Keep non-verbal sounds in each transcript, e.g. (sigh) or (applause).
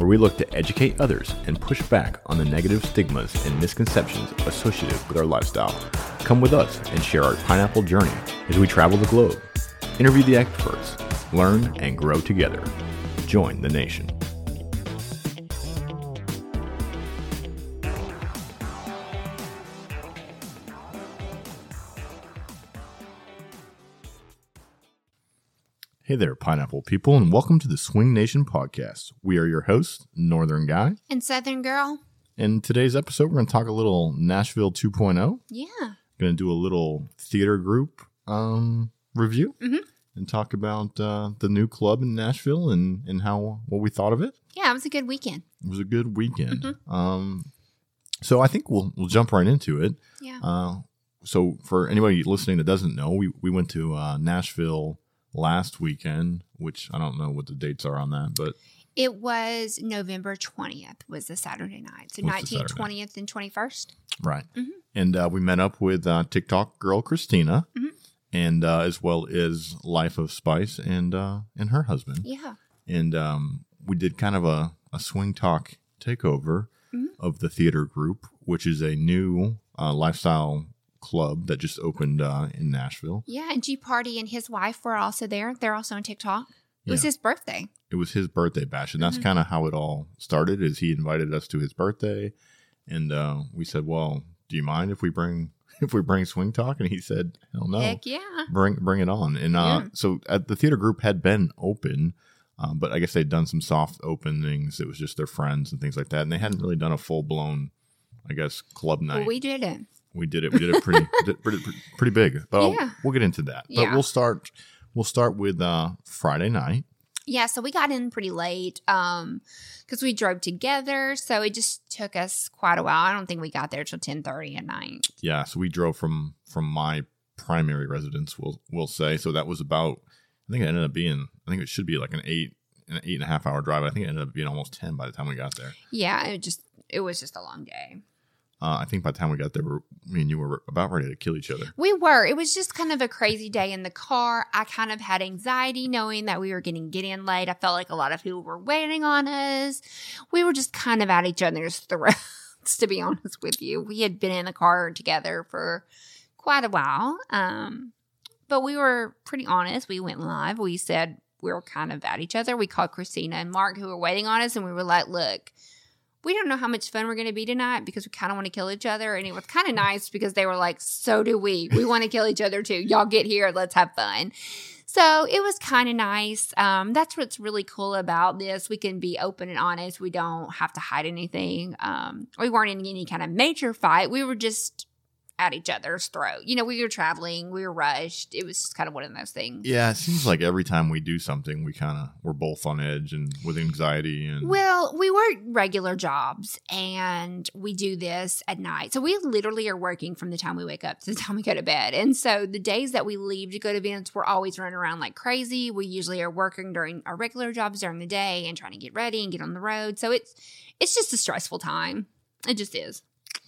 where we look to educate others and push back on the negative stigmas and misconceptions associated with our lifestyle. Come with us and share our pineapple journey as we travel the globe, interview the experts, learn and grow together. Join the nation. Hey there, pineapple people, and welcome to the Swing Nation podcast. We are your hosts, Northern Guy. And Southern Girl? In today's episode, we're going to talk a little Nashville 2.0. Yeah. Going to do a little theater group um, review Mhm. and talk about uh, the new club in Nashville and, and how what we thought of it. Yeah, it was a good weekend. It was a good weekend. Um, so I think we'll we'll jump right into it. Yeah. Uh, so for anybody listening that doesn't know, we we went to uh, Nashville last weekend, which I don't know what the dates are on that, but It was November 20th was the Saturday night. So 19th, Saturday? 20th, and 21st. right. Mhm. And uh, we met up with uh, TikTok girl Christina, Mhm. and uh, as well as Life of Spice and uh, and her husband, Yeah. and um, we did kind of a, a swing talk takeover Mhm. of the theater group, which is a new uh, lifestyle club that just opened uh, in Nashville. Yeah. And G Party and his wife were also there. They're also on TikTok. It was his birthday. It was his birthday bash, and that's Mhm. kind of how it all started. Is he invited us to his birthday, and uh, we said, "Well, do you mind if we bring (laughs) if we bring swing talk?" And he said, "Hell no." Heck yeah. bring bring it on. And uh, Yeah. so at the theater group had been open, um, but I guess they'd done some soft openings. It was just their friends and things like that, and they hadn't really done a full blown, I guess, club night. Well, we did it. We did it. We did it pretty (laughs) did pretty, pretty big. But Yeah. we'll get into that. But Yeah. we'll start. We'll start with uh, Friday night. Yeah, so we got in pretty late um because we drove together, so it just took us quite a while. I don't think we got there till ten thirty at night. Yeah, so we drove from from my primary residence. We'll we'll say so that was about. I think it ended up being. I think it should be like an eight an eight and a half hour drive. I think it ended up being almost ten by the time we got there. Yeah, it just it was just a long day. Uh, I think by the time we got there, me and you were about ready to kill each other. We were. It was just kind of a crazy day in the car. I kind of had anxiety knowing that we were getting get in late. I felt like a lot of people were waiting on us. We were just kind of at each other's (laughs) throats, to be honest with you. We had been in the car together for quite a while. Um, but we were pretty honest. We went live. We said we were kind of at each other. We called Christina and Mark who were waiting on us and we were like, look, we don't know how much fun we're going to be tonight because we kind of want to kill each other. And it was kind of nice because they were like, so do we. We want to kill each other too. Y'all get here. Let's have fun. So it was kind of nice. Um, that's what's really cool about this. We can be open and honest. We don't have to hide anything. Um, we weren't in any kind of major fight. We were just at each other's throat. You know, we were traveling, we were rushed. It was kind of one of those things. Yeah, it seems like every time we do something, we kind of we're both on edge and with anxiety and Well, we work regular jobs and we do this at night. So we literally are working from the time we wake up to the (laughs) time we go to bed. And so the days that we leave to go to events, we're always running around like crazy. We usually are working during our regular jobs during the day and trying to get ready and get on the road. So it's it's just a stressful time. It just is.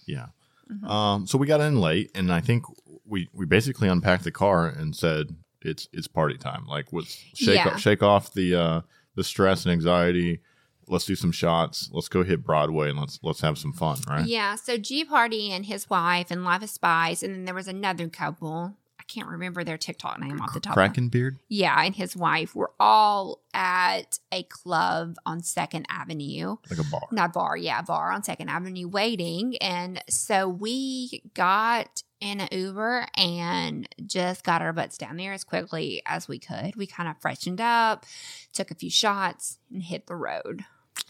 yeah. Mhm. Um, so we got in late, and I think we we basically unpacked the car and said it's it's party time. Like let's shake Yeah. off, shake off the uh, the stress and anxiety. Let's do some shots. Let's go hit Broadway and let's let's have some fun, right? Yeah. So G Party and his wife and Life of Spice. And then there was another couple. Can't remember their TikTok name off the top. of my Kraken beard. Yeah, and his wife were all at a club on Second Avenue. like a bar. Not bar, yeah, bar on Second Avenue waiting. And so we got in an Uber and just got our butts down there as quickly as we could. We kind of freshened up, took a few shots, and hit the road.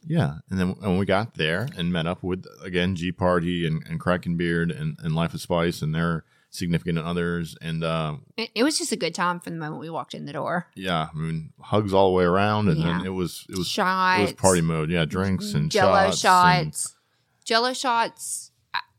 Yeah, and then when we got there and met up with again G Party and, and Kraken Beard and, and Life of Spice and their significant others, and uh, It, it was just a good time from the moment we walked in the door. yeah, I mean hugs all the way around, and then it was it was shots, it was party mode. Yeah, drinks and Jello shots. shots, and- Jello shots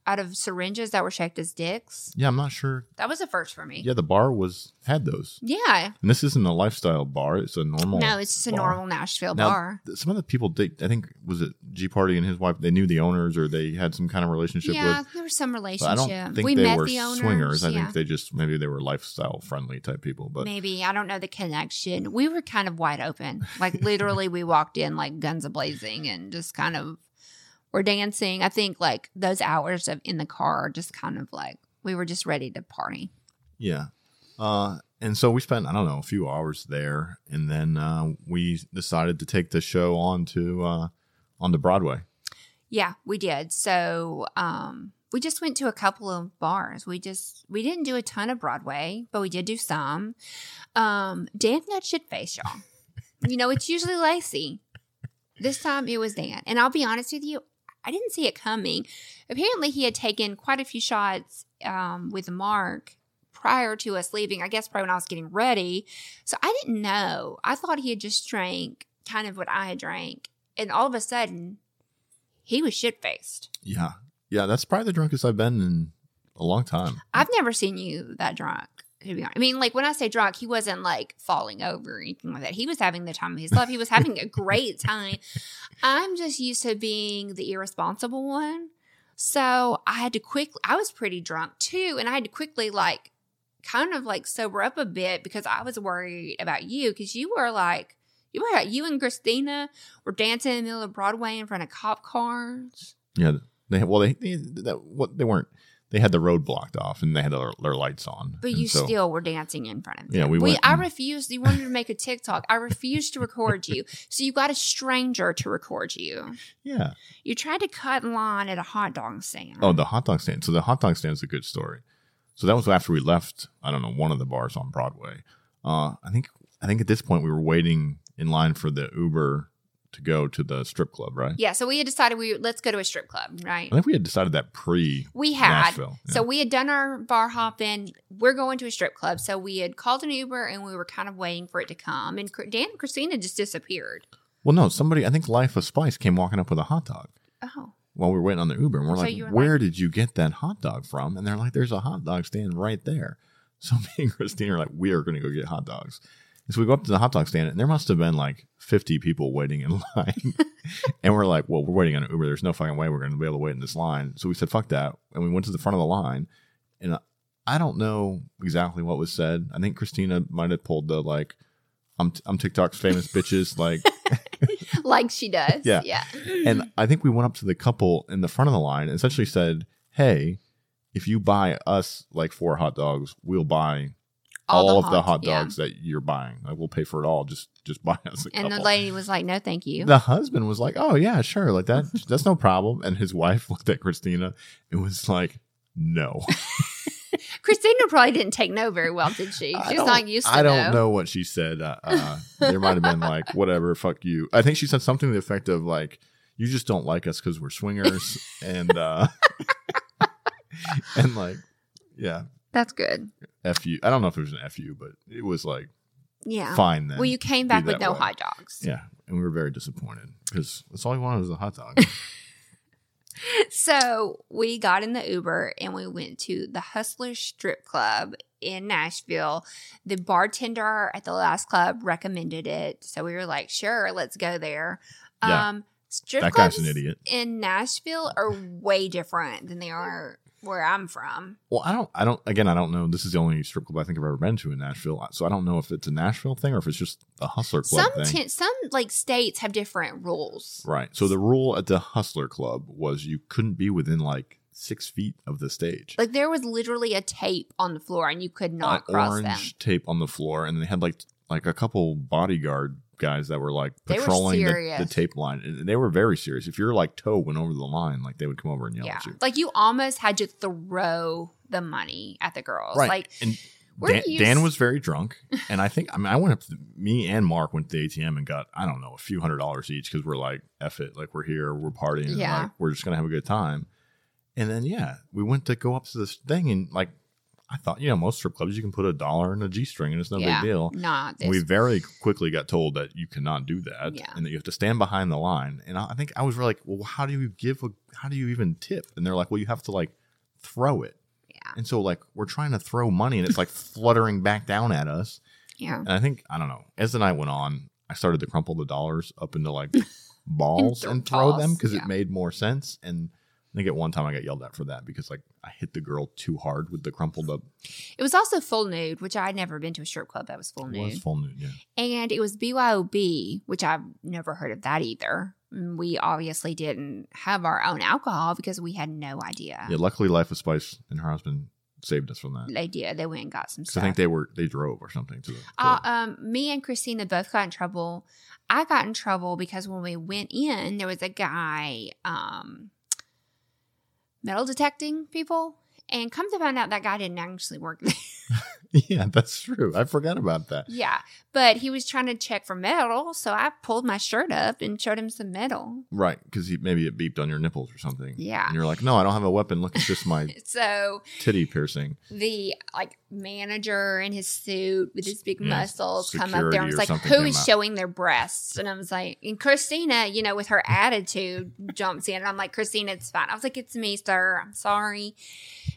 out of syringes that were shaped as dicks. yeah, I'm not sure. That was a first for me. Yeah, the bar was had those, Yeah. and this isn't a lifestyle bar; it's a normal. No, it's just a bar. normal Nashville Now, bar. th- some of the people, they, I think, was it G Party and his wife? They knew the owners, or they had some kind of relationship Yeah, with. there was some But relationship. I don't think we they met were the owners. swingers. I yeah. think they just maybe they were lifestyle friendly type people. But Maybe I don't know the connection. We were kind of wide open. Like literally, we walked in like guns a blazing and just kind of were dancing. I think like those hours of in the car, just kind of like we were just ready to party. yeah, uh, and so we spent I don't know a few hours there, and then uh, we decided to take the show on to uh, on to Broadway. Yeah, we did. So um, we just went to a couple of bars. We just we didn't do a ton of Broadway, but we did do some. Um, Dan got shit face, y'all. you know, it's usually Lacey. This time it was Dan, and I'll be honest with you, I didn't see it coming. Apparently, he had taken quite a few shots um, with Mark prior to us leaving. I guess probably when I was getting ready. So I didn't know. I thought he had just drank kind of what I had drank, and all of a sudden he was shit faced. Yeah, yeah, that's probably the drunkest I've been in a long time. I've never seen you that drunk. To be honest. I mean, like when I say drunk, he wasn't like falling over or anything like that. He was having the time of his life. He was having a great time. I'm just used to being the irresponsible one. So I had to quickly, I was pretty drunk too. And I had to quickly, like, kind of like sober up a bit because I was worried about you because you were like, you were you and Christina were dancing in the middle of Broadway in front of cop cars. Yeah, they well they they what they weren't. They had the road blocked off and they had their, their lights on. But And you so- still were dancing in front of them. Yeah, we went I refused. You wanted to make a TikTok. I refused to record you. So you got a stranger to record you. yeah. You tried to cut line at a hot dog stand. Oh, the hot dog stand. So the hot dog stand's a good story. So that was after we left. I don't know one of the bars on Broadway. Uh, I think I think at this point we were waiting in line for the Uber to go to the strip club, right? Yeah, so we had decided we let's go to a strip club, right? I think we had decided that pre We had. Nashville. So we had done our bar hopping. We're going to a strip club. So we had called an Uber and we were kind of waiting for it to come. And Dan and Christina just disappeared. well, no, somebody I think Life of Spice came walking up with a hot dog Oh. while we were waiting on the Uber, and we're So like, "Where like- did you get that hot dog from?" And they're like, "There's a hot dog stand right there." So (laughs) me and Christina are like, "We are going to go get hot dogs." So we go up to the hot dog stand, and there must have been like 50 people waiting in (laughs) line. and we're like, well, we're waiting on an Uber. There's no fucking way we're going to be able to wait in this line. So we said, fuck that. And we went to the front of the line. And I don't know exactly what was said. I think Christina might have pulled the like, I'm, I'm TikTok's famous bitches. Like, (laughs) Like she does. Yeah. Yeah. and I think we went up to the couple in the front of the line and essentially said, hey, if you buy us like four hot dogs, we'll buy all, of the hot yeah. dogs that you're buying. Like, we'll pay for it all. Just, just buy us a And the lady was like, no, thank you. the husband was like, "Oh yeah, sure, like that. (laughs) That's no problem." And his wife looked at Christina and was like, "No." (laughs) (laughs) Christina probably didn't take no very well, did she? She's don't- used to I don't no. know what she said. Uh, uh, there might have been like, "Whatever, fuck you." I think she said something to the effect of like, "You just don't like us because we're swingers," and uh, and like, yeah, That's good. Fu. I don't know if it was an fu, but it was like Yeah. fine then. Well, you came back with no way. hot dogs. yeah, and we were very disappointed because that's all we wanted was a hot dog. (laughs) So we got in the Uber and we went to the Hustler Strip Club in Nashville. The bartender at the last club recommended it. So we were like, sure, let's go there. Yeah. Um, strip That clubs an idiot. in Nashville are way different than they are where I'm from. Well, I don't, I don't, again, I don't know. This is the only strip club I think I've ever been to in Nashville. So I don't know if it's a Nashville thing or if it's just a hustler club Some thing. ten- some like states have different rules. right. So the rule at the hustler club was you couldn't be within like six feet of the stage. Like there was literally a tape on the floor and you could not An cross orange them. tape on the floor. And they had like, like a couple bodyguard guys that were like They were patrolling the, the tape line. And they were very serious. If your like toe went over the line, like they would come over and yell Yeah. at you. Like you almost had to throw the money at the girls. Right. Like and Dan, Dan was very drunk, and I think I mean I went up to me and Mark went to the ATM and got I don't know a few hundred dollars each because we're like F it like we're here we're partying Yeah. like we're just gonna have a good time, and then yeah we went to go up to this thing and like I thought, you know, most strip clubs you can put a dollar in a G string and it's no yeah, big deal. Not. We very quickly got told that you cannot do that Yeah. and that you have to stand behind the line. And I I think I was really like, well, how do you give a, how do you even tip? And they're like, well, you have to like throw it. yeah, And so like we're trying to throw money and it's like fluttering back down at us. yeah. And I think I don't know. As the night went on, I started to crumple the dollars up into like (laughs) balls throw and throw them because yeah. it made more sense. And I think at one time I got yelled at for that because like I hit the girl too hard with the crumpled up. It was also full nude, which I had never been to a strip club that was full It nude. was full nude. Yeah. and it was BYOB, which I've never heard of that either. We obviously didn't have our own alcohol because we had no idea. Yeah. Luckily, Life of Spice and her husband saved us from that. They did. They went and got some stuff. I think they were they drove or something to the. Uh, um, me and Christina both got in trouble. I got in trouble because when we went in, there was a guy um, metal detecting people, and come to find out that guy didn't actually work there. (laughs) (laughs) yeah, that's true. I forgot about that. yeah, but he was trying to check for metal, so I pulled my shirt up and showed him some metal. Right, because maybe it beeped on your nipples or something. Yeah. and you're like, no, I don't have a weapon. Look, it's just my (laughs) So titty piercing. the like manager in his suit with his big Yeah, muscles come up there and was like, "Who is out. showing their breasts?" And I was like, and Christina, you know, with her (laughs) attitude, jumps in, and I'm like, "Christina, it's fine." I was like, "It's me, sir. I'm sorry."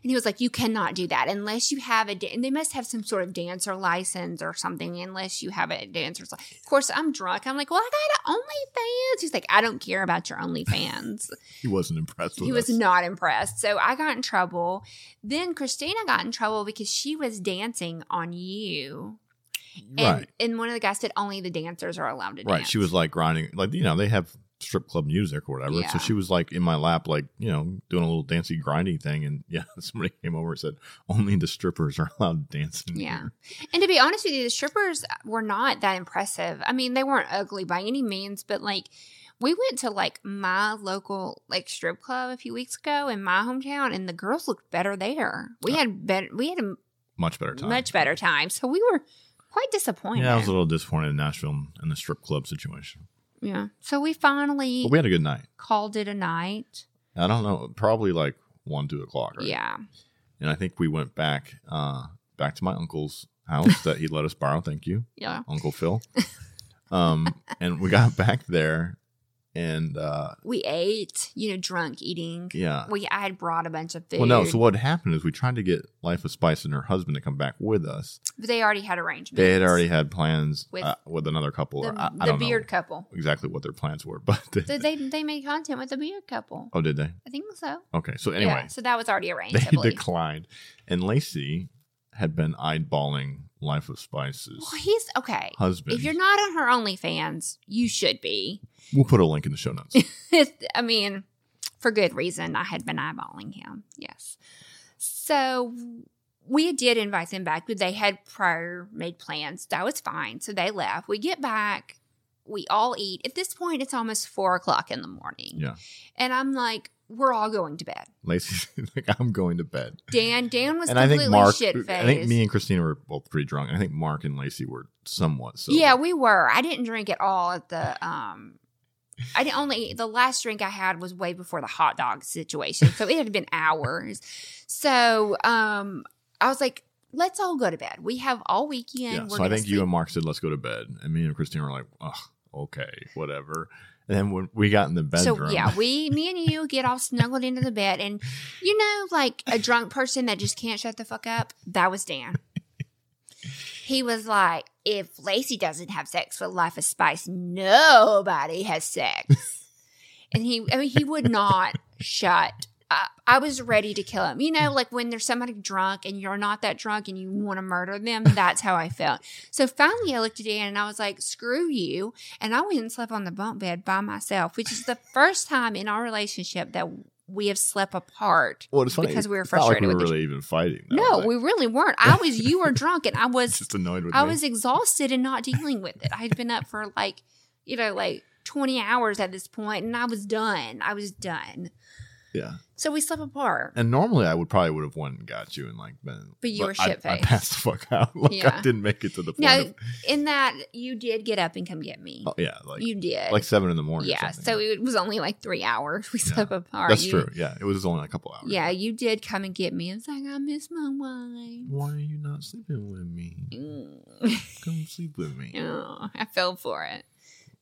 And he was like, "You cannot do that unless you have a. Da- and they must have some sort of dancer license or something. Unless you have a dancer's license. Of course, I'm drunk. I'm like, "Well, I got an OnlyFans." He's like, "I don't care about your OnlyFans." (laughs) He wasn't impressed with he was not impressed. So I got in trouble. Then Christina got in trouble because she was dancing on you. And, right. and one of the guys said only the dancers are allowed to dance. Right. She was like grinding, like, you know, they have strip club music or whatever. Yeah. So she was like in my lap, like, you know, doing a little dancey grinding thing. And yeah, (laughs) somebody came over and said, only the strippers are allowed to dance. in Yeah. here." And to be honest with you, the strippers were not that impressive. I mean, they weren't ugly by any means, but like we went to like my local like strip club a few weeks ago in my hometown and the girls looked better there. We had better we had a Much better time. much better time. So we were quite disappointed. Yeah, I was a little disappointed in Nashville and the strip club situation. Yeah. So we finally But we had a good night. called it a night. I don't know, probably like one, two o'clock. Right? Yeah. And I think we went back, uh, back to my uncle's house that he let us borrow. Thank you, Yeah. Uncle Phil. Um, and we got (laughs) back there and, uh, We ate, you know, drunk eating. yeah. We I had brought a bunch of food. Well, no. So what happened is we tried to get Life of Spice and her husband to come back with us. but they already had arrangements. They had already had plans With uh, with another couple. the, or I, I don't beard know couple. exactly what their plans were, (laughs) but they, So they they made content with the beard couple. oh, did they? I think so. Okay. So anyway, Yeah, so that was already arranged. They declined, and Lacey had been eyeballing Life of Spice's Well, he's okay. husband. If you're not on her OnlyFans, you should be. we'll put a link in the show notes. (laughs) I mean, for good reason. I had been eyeballing him. Yes. So we did invite them back, but they had prior made plans. That was fine. So they left. We get back. We all eat. At this point, it's almost four o'clock in the morning. Yeah. And I'm like, we're all going to bed. Lacey's (laughs) like, I'm going to bed. Dan, Dan was and I completely think Mark, shit I think me and Christina were both pretty drunk. I think Mark and Lacey were somewhat so. Yeah, we were. I didn't drink at all at the um I didn't only the last drink I had was way before the hot dog situation. So it had been hours. So um I was like, let's all go to bed. We have all weekend. Yeah. So I think you and Mark said, let's go to bed. And me and Christina were like, ugh, okay, whatever. And then when we got in the bedroom. So yeah, we, (laughs) me and you get all snuggled into the bed, and you know, like a drunk person that just can't shut the fuck up. That was Dan. (laughs) he was like, "If Lacey doesn't have sex with Life of Spice, nobody has sex." (laughs) and he, I mean, he would not shut up. I was ready to kill him. You know, like when there's somebody drunk and you're not that drunk and you want to murder them. That's how I felt. So finally, I looked at Dan and I was like, "Screw you." And I went and slept on the bunk bed by myself, which is the first time in our relationship that we have slept apart. well, it's funny because we were not like frustrated we were really even fighting. No, we really weren't. I was, you were drunk, and I (laughs) was, just annoyed with I me. was exhausted and not dealing with it. I had been up for like, you know, like 20 hours at this point, and I was done. I was done. Yeah. So we slept apart. And normally I would probably would have went and got you and like been But you were I- I, shit-faced. passed the fuck out. (laughs) like Yeah. I didn't make it to the point. No, of- in that you did get up and come get me. oh, yeah, like you did. like seven in the morning. yeah. So it was only like three hours. We Yeah. slept apart. that's You- true. Yeah, it was only a couple hours. Yeah, you did come and get me. I was like, I miss my wife. Why are you not sleeping with me? Mm. Come sleep with me. (laughs) oh, I fell for it.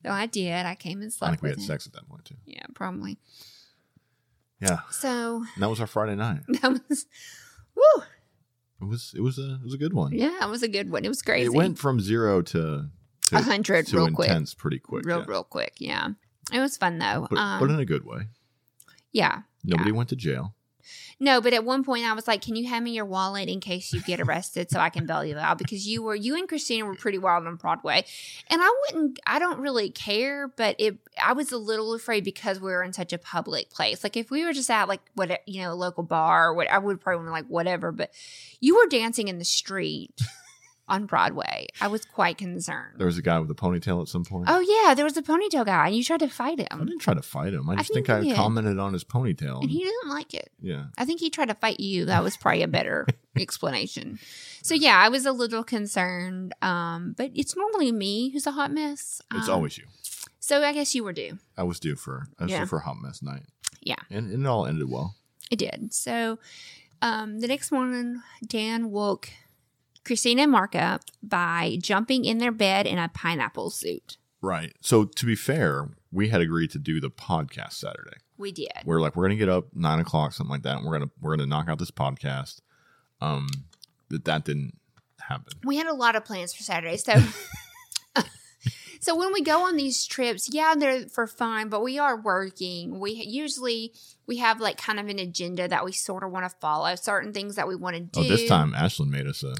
So I did. I came and slept. I think we had him. sex at that point too. Yeah, probably. Yeah, So and that was our Friday night. (laughs) that was, woo. It was it was a it was a good one. Yeah, it was a good one. It was crazy. It went from zero to to a hundred real quick, intense pretty quick. real yeah. real quick. Yeah, it was fun though. But, um, but in a good way. yeah, Nobody yeah. went to jail. No, but at one point I was like, "Can you hand me your wallet in case you get arrested, so I can bail you out?" Because you were you and Christina were pretty wild on Broadway, and I wouldn't. I don't really care, but it. I was a little afraid because we were in such a public place. Like if we were just at like what you know a local bar, or what I would probably like whatever. But you were dancing in the street on Broadway. I was quite concerned. There was a guy with a ponytail at some point. Oh yeah, there was a ponytail guy, and you tried to fight him. I didn't try to fight him. I I just think think, I did. commented on his ponytail. and he didn't like it. yeah. I think he tried to fight you. That was probably a better (laughs) explanation. So yeah, I was a little concerned. Um, but it's normally me who's a hot mess. It's Um, always you. So I guess you were due. I was due for I was Yeah. due for a hot mess night. Yeah. And, and it all ended well. It did. So um, the next morning, Dan woke Christina and Mark up by jumping in their bed in a pineapple suit. Right. So to be fair, we had agreed to do the podcast Saturday. We did. We're like, we're gonna get up nine o'clock, something like that, and we're gonna we're gonna knock out this podcast. Um that that didn't happen. we had a lot of plans for Saturday. So (laughs) so when we go on these trips, yeah, they're for fun, but we are working. We usually we have like kind of an agenda that we sort of want to follow, certain things that we want to do. Oh, this time Ashlyn made us a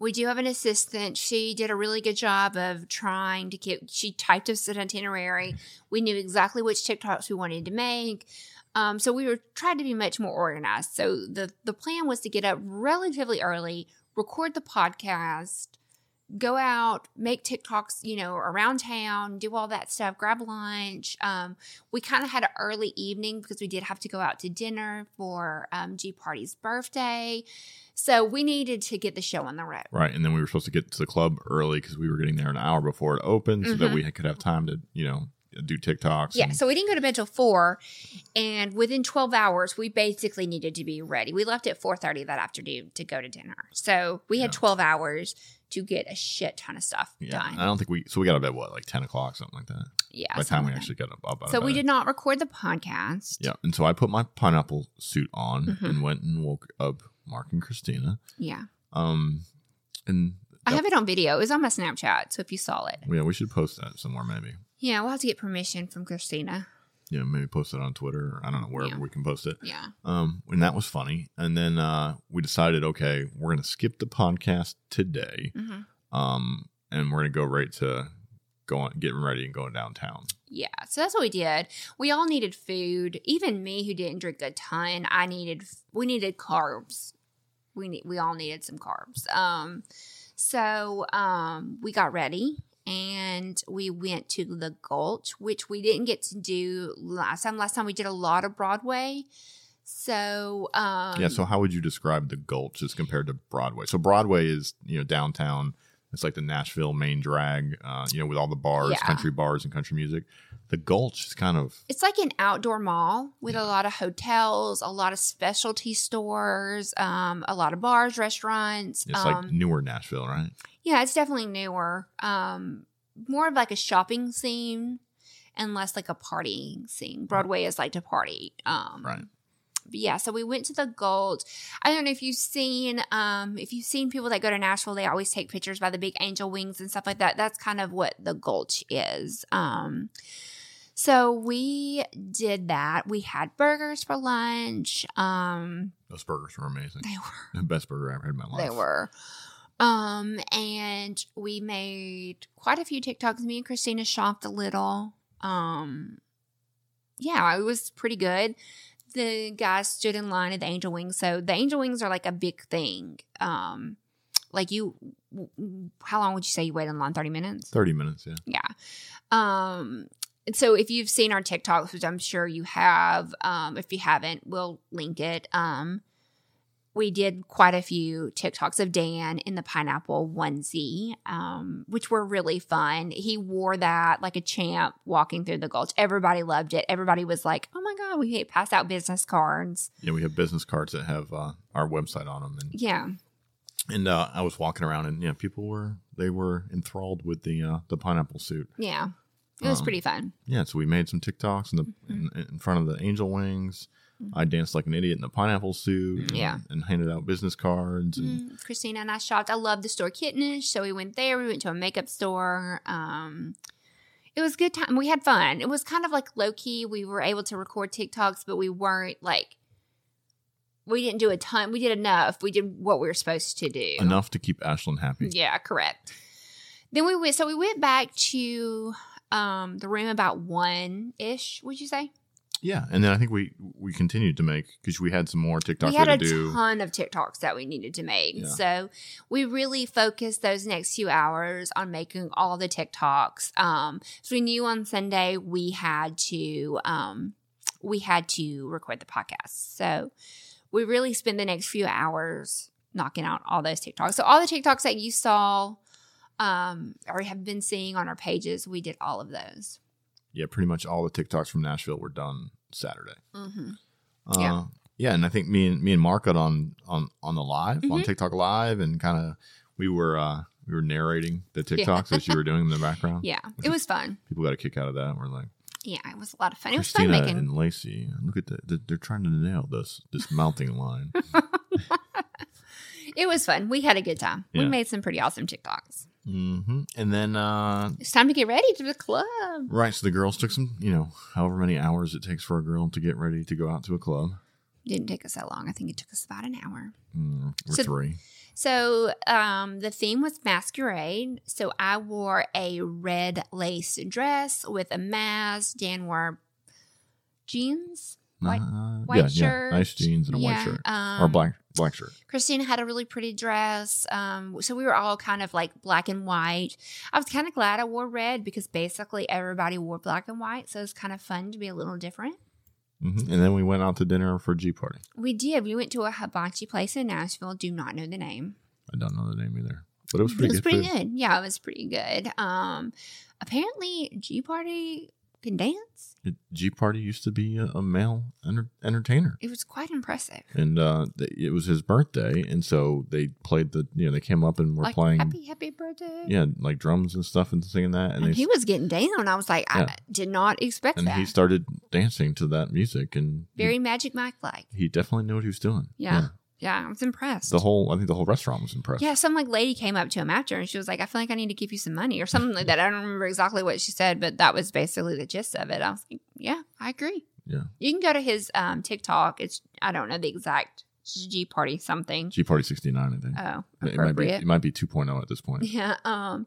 we do have an assistant. She did a really good job of trying to get. She typed us an itinerary. We knew exactly which TikToks we wanted to make. Um, so we were trying to be much more organized. So the the plan was to get up relatively early, record the podcast, go out, make TikToks, you know, around town, do all that stuff, grab lunch. Um, we kind of had an early evening because we did have to go out to dinner for um, G Party's birthday. So we needed to get the show on the road. right, and then we were supposed to get to the club early because we were getting there an hour before it opened, so that Mhm. we could have time to you know do TikToks. Yeah, and- so we didn't go to bed till four, and within twelve hours, we basically needed to be ready. We left at four thirty that afternoon to go to dinner, so we had Yeah. twelve hours to get a shit ton of stuff yeah. done. I don't think we so we got to bed what like ten o'clock something like that. yeah, By the time we actually got up, up. So we did not record the podcast. Yeah, and so I put my pineapple suit on Mhm. and went and woke up Mark and Christina. Yeah, Um, and I have it on video. It was on my Snapchat, so if you saw it, yeah, we should post that somewhere maybe. yeah, we'll have to get permission from Christina. Yeah, maybe post it on Twitter. Or I don't know wherever Yeah. we can post it. Yeah, Um, and that was funny. And then uh, we decided, okay, we're gonna skip the podcast today. hmm Um, and we're gonna go right to going, getting ready and going downtown. yeah. So that's what we did. We all needed food. Even me, who didn't drink a ton, I needed. We needed carbs. We need. We all needed some carbs. Um, so um, we got ready and we went to the Gulch, which we didn't get to do last time. Last time we did a lot of Broadway. So um, yeah. So how would you describe the Gulch as compared to Broadway? So Broadway is you know downtown. It's like the Nashville main drag, uh, you know, with all the bars, Yeah. country bars, and country music. The Gulch is kind of It's like an outdoor mall with a lot of hotels, a lot of specialty stores, um, a lot of bars, restaurants. it's um, like newer Nashville, right? yeah, it's definitely newer. Um, more of like a shopping scene and less like a partying scene. Broadway is like to party. Um, Right. yeah, so we went to the Gold. I don't know if you've seen, um, if you've seen people that go to Nashville, they always take pictures by the big angel wings and stuff like that. That's kind of what the Gulch is. Um, so we did that. We had burgers for lunch. Um, Those burgers were amazing. they were (laughs) The best burger I ever had in my life. they were. Um, and we made quite a few TikToks. Me and Christina shopped a little. Um, yeah, it was pretty good. The guys stood in line at the Angel Wings. So the Angel Wings are like a big thing. Um, like you, how long would you say you wait in line? 30 minutes? Thirty minutes, yeah. Yeah. Um, so if you've seen our TikToks, which I'm sure you have, um, if you haven't, we'll link it. Um, we did quite a few TikToks of Dan in the pineapple onesie, um, which were really fun. He wore that like a champ walking through the gulch. Everybody loved it. Everybody was like, "Oh my god, we hate pass out business cards." Yeah, we have business cards that have uh, our website on them, and Yeah, and uh, I was walking around, and yeah, people were they were enthralled with the uh, the pineapple suit. yeah, it was Um, pretty fun. Yeah, so we made some TikToks in the Mm-hmm. in, in front of the angel wings. I danced like an idiot in the pineapple suit. and- Yeah. and, handed out business cards. And Mm, Christina and I shopped. I love the store Kittenish, so we went there. We went to a makeup store. Um, it was good time. We had fun. It was kind of like low key. We were able to record TikToks, but we weren't like we didn't do a ton. We did enough. We did what we were supposed to do. enough to keep Ashlyn happy. Yeah, correct. Then we went. So we went back to um the room about one ish. Would you say? Yeah, and then I think we we continued to make because we had some more TikToks we had to a do. ton of TikToks that we needed to make. Yeah. So we really focused those next few hours on making all the TikToks. Um, so we knew on Sunday we had to um, we had to record the podcast. So we really spent the next few hours knocking out all those TikToks. So all the TikToks that you saw um, or have been seeing on our pages, we did all of those. Yeah, pretty much all the TikToks from Nashville were done Saturday. Mm-hmm. Uh, Yeah. yeah, and I think me and me and Mark got on on on the live on Mhm. TikTok live, and kind of we were uh we were narrating the Yeah. TikToks as you were doing them in the background. Yeah, it was fun. People got a kick out of that. We're like Yeah, it was a lot of fun. It was fun making. and Lacey. Look at the, they're trying to nail this this mounting line. (laughs) It was fun. We had a good time. We made some pretty awesome TikToks. Hmm And then uh It's time to get ready to the club. right, so the girls took some, you know, however many hours it takes for a girl to get ready to go out to a club. Didn't take us that long. I think it took us about an hour. Mm, or So- three. So um, the theme was masquerade. So I wore a red lace dress with a mask. Dan wore jeans, white, Uh, white yeah, shirt, yeah, nice jeans and a white shirt um, or black black shirt. Christina had a really pretty dress. Um, so we were all kind of like black and white. I was kind of glad I wore red because basically everybody wore black and white. So it's kind of fun to be a little different. hmm And then we went out to dinner for a G party. We did. We went to a hibachi place in Nashville. Do not know the name. I don't know the name either, but it was pretty it was good. pretty food. good. Yeah, it was pretty good. Um, apparently, G Party can dance. G Party used to be a, a male enter- entertainer, It was quite impressive. and uh, th- it was his birthday, and so they played the you know they came up and were like, playing happy, happy birthday. yeah like drums and stuff and singing that, and And they he was getting down. I was like, Yeah. I did not expect that and that. he started dancing to that music, and Very Magic Mike like. he, he definitely knew what he was doing. Yeah. Yeah, I was impressed. the whole I think the whole restaurant was impressed. yeah, some like lady came up to him after and she was like, I feel like I need to give you some money or something like that. I don't remember exactly what she said, but that was basically the gist of it. I was like, Yeah, I agree. Yeah. You can go to his um, TikTok. It's I don't know the exact G party something. G Party sixty nine, I think. Oh, it might be it might be 2.0 at this point. Yeah. Um,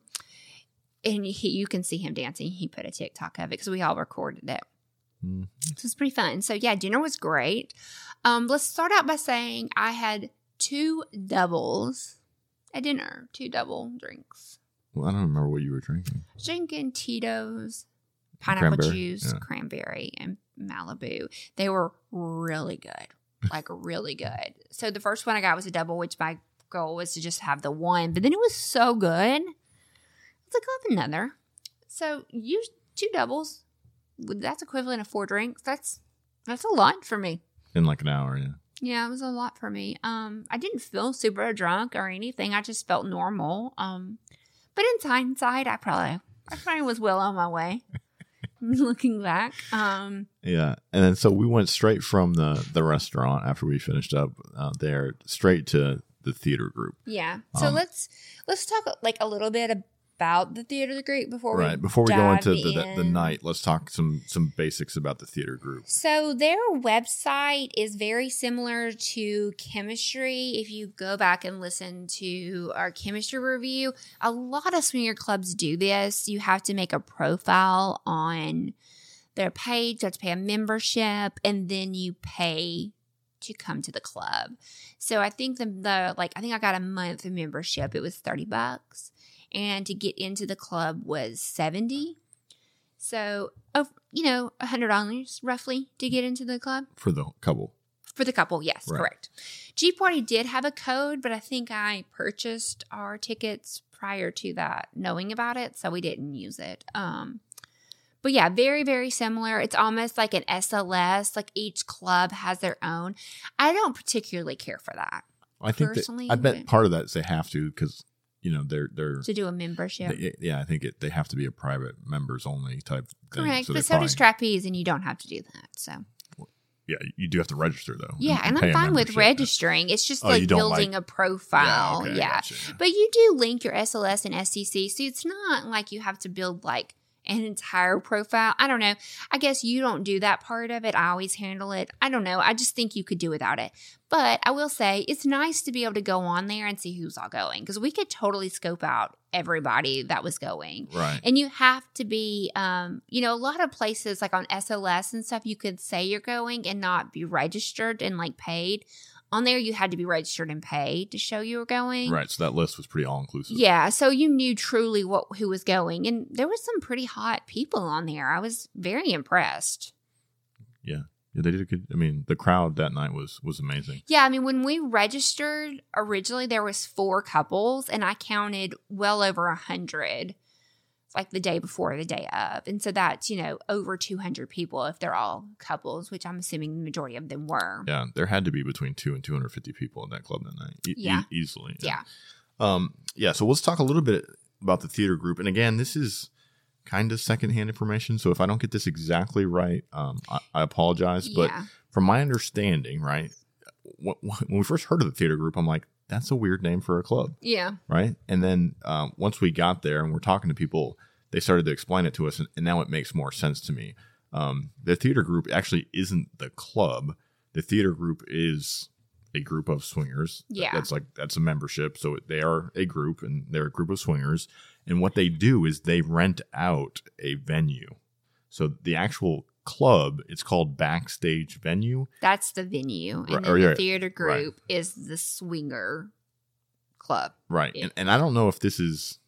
and he, you can see him dancing. He put a TikTok of it because we all recorded it. Mm. So it's pretty fun. So yeah, dinner was great. Um, let's start out by saying I had two doubles at dinner, two double drinks. Well, I don't remember what you were drinking. Drinking Tito's, pineapple Cranberry, juice, yeah. cranberry, and Malibu. They were really good, like really good. So the first one I got was a double, which my goal was to just have the one, but then it was so good. It's like I'll have another. So you two doubles, that's equivalent of four drinks. That's that's a lot for me. In like an hour, yeah. Yeah, it was a lot for me. Um, I didn't feel super drunk or anything. I just felt normal. Um, but in hindsight, I probably I probably was well on my way. (laughs) Looking back, um, Yeah, and then so we went straight from the the restaurant after we finished up uh, there, straight to the theater group. yeah. So Um, let's let's talk like a little bit about the theater group before we right before we go into the, the, the night, let's talk some some basics about the theater group. So their website is very similar to chemistry. If you go back and listen to our chemistry review, a lot of swinger clubs do this. You have to make a profile on their page, you have to pay a membership, and then you pay to come to the club. So I think the, the like I think I got a month of membership. It was 30 bucks. And to get into the club was 70. So, of you know, a hundred dollars roughly to get into the club for the couple. for the couple. Yes, Right. correct. G Party did have a code, but I think I purchased our tickets prior to that, knowing about it, so we didn't use it. Um, but yeah, very very similar. It's almost like an SLS. Like each club has their own. I don't particularly care for that I think that, Personally, I bet part of that is they have to because you know they're they're to do a membership. they- yeah I think it, they have to be a private members only type thing. Correct, So but so does trapeze, and you don't have to do that. So yeah, you do have to register though. yeah, and pay I'm fine with registering. It's just Oh, like building like- a profile. okay, yeah, gotcha. but you do link your SLS and SDC, so it's not like you have to build like an entire profile. I don't know. I guess you don't do that part of it. I always handle it. I don't know. I just think you could do without it. But I will say it's nice to be able to go on there and see who's all going because we could totally scope out everybody that was going. right. And you have to be, um, you know, a lot of places like on SLS and stuff, you could say you're going and not be registered and like paid. On there, you had to be registered and paid to show you were going. Right. So that list was pretty all inclusive. Yeah, so you knew truly what who was going, and there was some pretty hot people on there. I was very impressed. Yeah, Yeah, they did a good. I mean, the crowd that night was was amazing. Yeah, I mean, when we registered originally, there was four couples, and I counted well over a hundred, like the day before, the day of, and so that's you know over two hundred people if they're all couples, which I'm assuming the majority of them were. Yeah, there had to be between two and two hundred fifty people in that club that night. E- Yeah. e- easily. Yeah. Um. Yeah. So let's talk a little bit about the theater group. And again, this is kind of secondhand information. So if I don't get this exactly right, um, I, I apologize. But yeah, from my understanding, right, wh- wh- when we first heard of the theater group, I'm like, that's a weird name for a club. yeah, right? And then um, once we got there and we're talking to people, they started to explain it to us, and, and now it makes more sense to me. Um, the theater group actually isn't the club. The theater group is a group of swingers. Yeah. that's like that's a membership. So they are a group, and they're a group of swingers. And what they do is they rent out a venue. So the actual club, it's called Backstage Venue. that's the venue, and Right, then or the theater right. group is the swinger club. Right. And, and I don't know if this is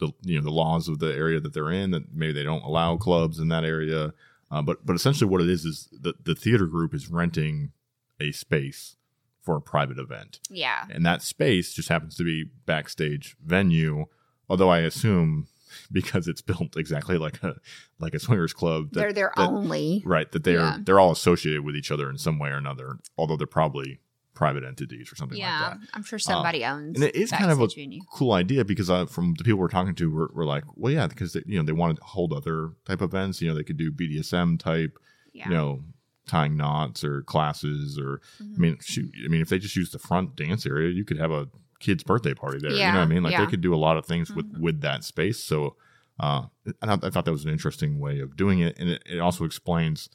the you know the laws of the area that they're in that maybe they don't allow clubs in that area. Uh, but but essentially what it is is the the theater group is renting a space for a private event, Yeah, and that space just happens to be backstage venue. Although I assume (laughs) because it's built exactly like a like a swingers club, that, they're their that- only. right that they're Yeah. they're all associated with each other in some way or another. Although they're probably private entities or something Yeah, like that. I'm sure somebody owns. and it is kind of a venue. cool idea because uh, from the people we're talking to, we're, we're like, well, yeah, because they, you know they wanted to hold other type events. You know, they could do BDSM type, Yeah. you know, tying knots or classes, or Mhm. I mean, shoot, I mean, if they just use the front dance area, you could have a kid's birthday party there. you know what I mean? Like yeah. they could do a lot of things with Mhm. with that space. So, uh, I, I thought that was an interesting way of doing it, and it, it also explains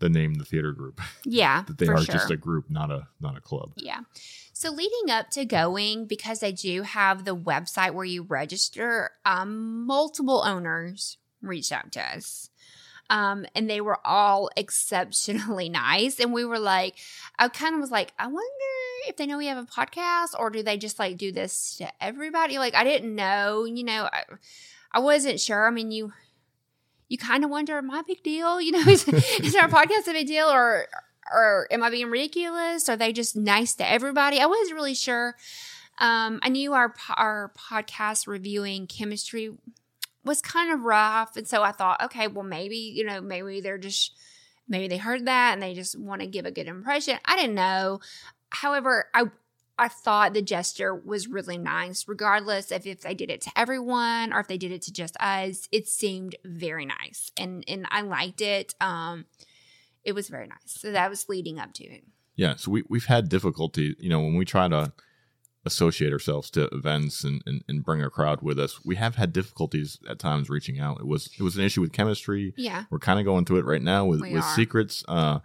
the name the theater group (laughs) yeah, that they are sure. just a group, not a not a club. Yeah. So leading up to going, because they do have the website where you register, um, multiple owners reached out to us. Um, and they were all (laughs) exceptionally nice. And we were like, I kind of was like, I wonder if they know we have a podcast or do they just like do this to everybody? Like, I didn't know, you know, I, I wasn't sure. I mean, you, you kind of wonder, a big deal? You know, (laughs) is, is our podcast a big deal or, or am I being ridiculous? Are they just nice to everybody? I wasn't really sure. Um, I knew our our podcast reviewing chemistry was kind of rough, and so I thought, okay, well, maybe you know, maybe they're just maybe they heard that and they just want to give a good impression. I didn't know. However, I I thought the gesture was really nice, regardless of if they did it to everyone or if they did it to just us. It seemed very nice, and and I liked it. Um, it was very nice. So that was leading up to it. Yeah, so we we've had difficulty, you know, when we try to associate ourselves to events and, and, and bring a crowd with us, we have had difficulties at times reaching out. It was it was an issue with chemistry. Yeah, We're kind of going through it right now with, We with are. secrets. Uh,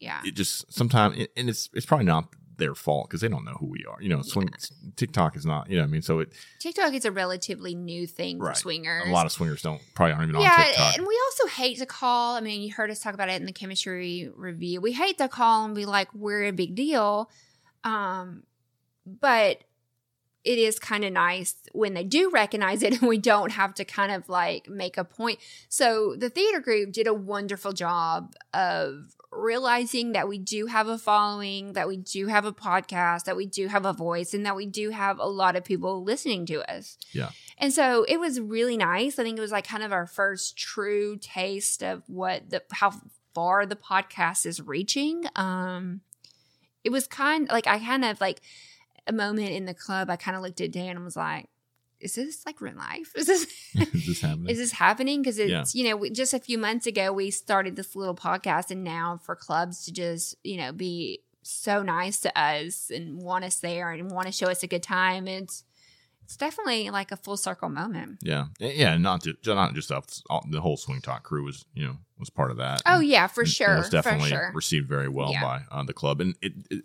yeah, it just sometimes, and it's it's probably not their fault because they don't know who we are. You know, swing TikTok is not. You know, what I mean, so it TikTok is a relatively new thing Right. for swingers. a lot of swingers don't probably aren't even on TikTok. and we also hate to call. I mean, you heard us talk about it in the chemistry review. We hate to call and be like, "We're a big deal," um, but it is kind of nice when they do recognize it (laughs) and we don't have to kind of like make a point. So the theater group did a wonderful job of realizing that we do have a following, that we do have a podcast, that we do have a voice, and that we do have a lot of people listening to us. Yeah. And so it was really nice. I think it was like kind of our first true taste of what the how far the podcast is reaching. Um it was kind like I kind of like a moment in the club, I kind of looked at Dan and was like, is this like real life? Is this (laughs) Is this happening? (laughs) is this happening? Because it's Yeah. you know we, just a few months ago we started this little podcast, and now for clubs to just you know be so nice to us and want us there and want to show us a good time, it's it's definitely like a full circle moment. yeah, yeah. Not just not just us. The whole Swing Talk crew was you know was part of that. Oh yeah, for And- and sure, was definitely sure. received very well Yeah. by uh, the club. And it, it,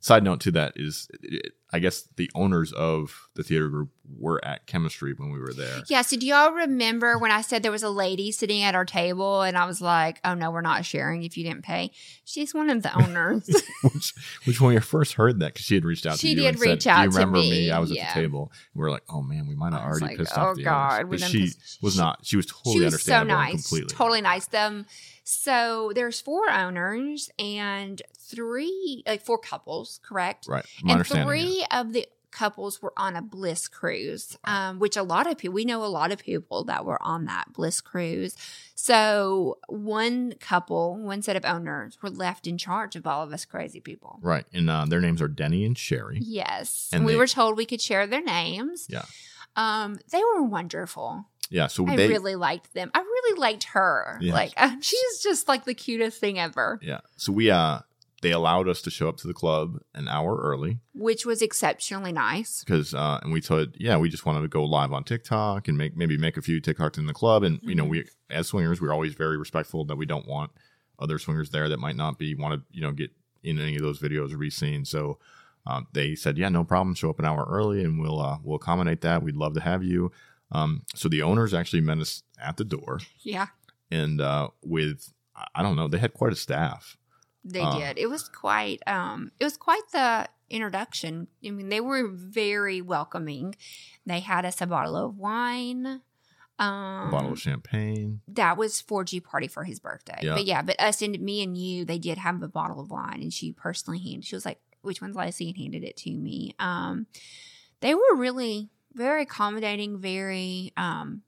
side note to that is, it, I guess the owners of the theater group were at chemistry when we were there. Yeah. So do y'all remember when I said there was a lady sitting at our table and I was like, "Oh no, we're not sharing if you didn't pay." She's one of the (laughs) owners. which, which when we first heard that, because she had reached out She to you, did and said, reach "Do out you to remember me, I was at the table. And we are like, "Oh man, we might have already like, pissed oh, off the God, owners." But she pissed- was not. She was totally she was so understandable and nice, completely. totally nice. Them. So there's four owners and three, like four couples, correct? right. My and understanding. yeah. three of the couples were on a bliss cruise um, which a lot of people we know a lot of people that were on that bliss cruise so one couple one set of owners were left in charge of all of us crazy people Right, and uh, their names are Denny and Sherry. yes And we they- were told we could share their names Yeah. um they were wonderful Yeah, so i they really liked them i really liked her like (laughs) she's just like the cutest thing ever yeah, so we uh they allowed us to show up to the club an hour early. Which was exceptionally nice. Because uh and we told yeah we just wanted to go live on TikTok and make maybe make a few TikToks in the club. And you know Mhm. we as swingers we're always very respectful that we don't want other swingers there that might not be want to you know get in any of those videos or be seen. So um, they said yeah no problem. Show up an hour early and we'll uh, we'll accommodate that. We'd love to have you. Um, so the owners actually met us at the door. Yeah. And uh, with I don't know they had quite a staff They Uh, did. It was quite um it was quite the introduction. I mean, they were very welcoming. They had us a bottle of wine. Um a bottle of champagne that was for G Party for his birthday. Yeah. But yeah, but us and me and you, they did have a bottle of wine and she personally handed she was like, which one's Lacey? and handed it to me. Um they were really very accommodating, very um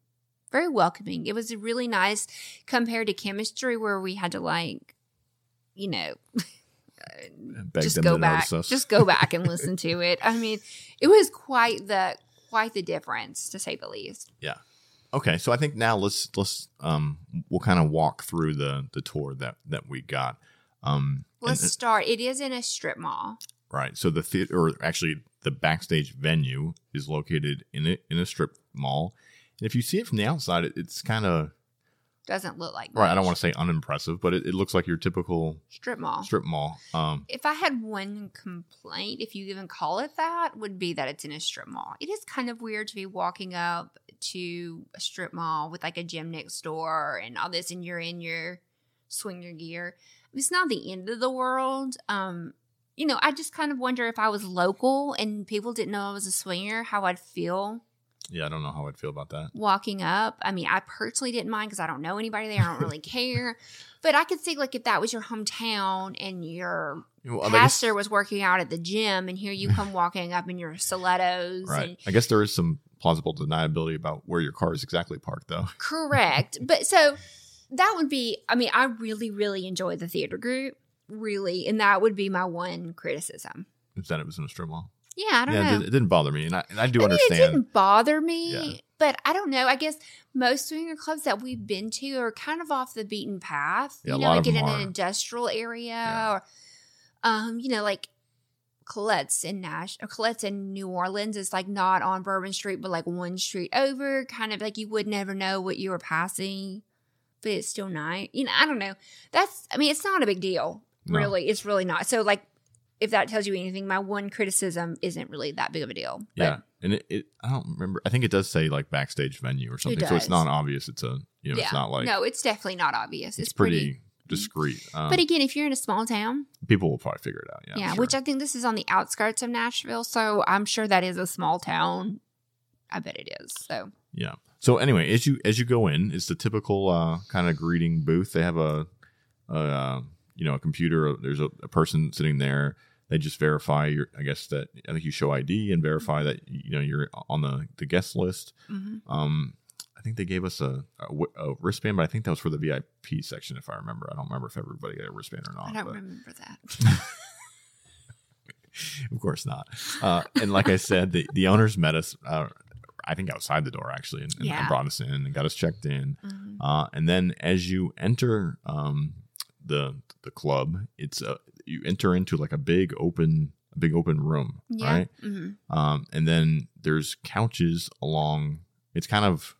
very welcoming. It was really nice compared to chemistry where we had to like, you know, (laughs) just go back, just go back and listen to (laughs) it. I mean, it was quite the quite the difference to say the least. Yeah. Okay, so I think now let's let's um we'll kind of walk through the the tour that that we got. Um and- Let's start. It is in a strip mall. right. So the theater or actually the backstage venue is located in it in a strip mall. And if you see it from the outside, it, it's kind of Doesn't look like right. I don't want to say unimpressive, but it, it looks like your typical strip mall. strip mall. Um If I had one complaint, if you even call it that, would be that it's in a strip mall. It is kind of weird to be walking up to a strip mall with like a gym next door and all this, and you're in your swinger gear. It's not the end of the world. Um, you know, I just kind of wonder if I was local and people didn't know I was a swinger, how I'd feel yeah, I don't know how I'd feel about that. walking up. I mean, I personally didn't mind because I don't know anybody there. I don't really care. (laughs) But I could see like if that was your hometown and your Well, I guess- pastor was working out at the gym, and here you come walking up in your stilettos. right. And, I guess there is some plausible deniability about where your car is exactly parked, though. (laughs) correct. but so that would be. I mean, I really, really enjoy the theater group, really, and that would be my one criticism. Is that it was in a strip mall? Yeah, I don't Yeah, know. it, it didn't bother me, and I and I do I mean, it didn't bother me, Yeah. but I don't know. I guess most swinger clubs that we've been to are kind of off the beaten path. Yeah, you know, like in an industrial area, or um, you know, like Colette's in Nash or Colette's in New Orleans is like not on Bourbon Street, but like one street over, kind of like you would never know what you were passing, but it's still night. You know, I don't know. That's I mean, it's not a big deal. No. Really, it's really not. So like if that tells you anything, my one criticism isn't really that big of a deal. But Yeah, and it, it I don't remember. I think it does say like backstage venue or something, so it's not obvious. It's a you know, it's not like no, it's definitely not obvious. It's, it's pretty, pretty, discreet. Um, But again, if you're in a small town, people will probably figure it out. Yeah, yeah, sure. which I think this is on the outskirts of Nashville, so I'm sure that is a small town. I bet it is. So Yeah. So anyway, as you as you go in, it's the typical uh, kind of greeting booth. They have a, a uh, you know a computer. There's a, a person sitting there. They just verify your. I guess that I think you show ID and verify that you know you're on the the guest list. mhm. Um, I think they gave us a, a, a wristband, but I think that was for the VIP section, if I remember. I don't remember if everybody got a wristband or not. I don't but- remember that. (laughs) of course not. Uh, and like I said, the, the owners met us, uh, I think outside the door actually, and, and brought us in and got us checked in. Mhm. Uh, and then as you enter um, the the club, it's a you enter into like a big open a big open room, Yeah. right? hmm Um, and then there's couches along. It's kind of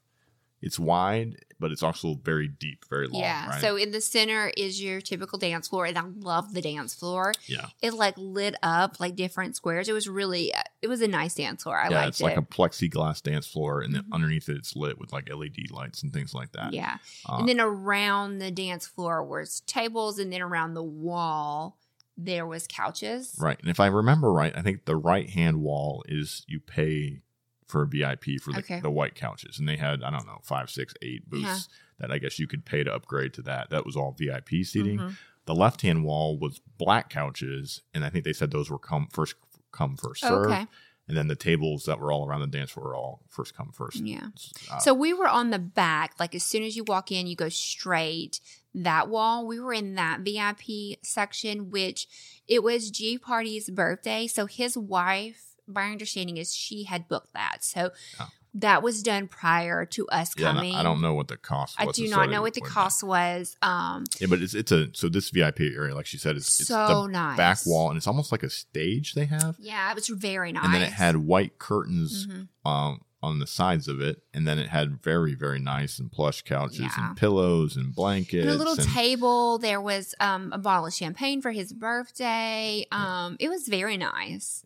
it's wide, but it's also very deep, very long. Yeah. right? So in the center is your typical dance floor, and I love the dance floor. yeah, It like lit up like different squares. It was really, it was a nice dance floor. I yeah, it's it. like a plexiglass dance floor, and then Mhm. underneath it, it's lit with like LED lights and things like that. yeah. Uh, and then around the dance floor was tables, and then around the wall there was couches. Right. And if I remember right, I think the right hand wall is you pay for a VIP for the, Okay. the white couches. And they had, I don't know, five, six, eight booths Yeah. that I guess you could pay to upgrade to that. That was all VIP seating. Mhm. The left hand wall was black couches. And I think they said those were come first come, first serve. Okay. And then the tables that were all around the dance floor were all first come, first. Yeah. Uh, So we were on the back. Like as soon as you walk in, you go straight that wall. We were in that VIP section, which it was G Party's birthday. So his wife, my understanding is she had booked that. So Oh. that was done prior to us yeah, coming. I don't know what the cost was. I do not know what the cost was. Um, Yeah, but it's it's a so this VIP area, like she said, is it's so the nice. back wall, and it's almost like a stage they have. Yeah, it was very nice. and then it had white curtains Mhm. um, on the sides of it, and then it had very very nice and plush couches Yeah. and pillows and blankets And a little and- table. There was um, a bottle of champagne for his birthday. Um, It was very nice.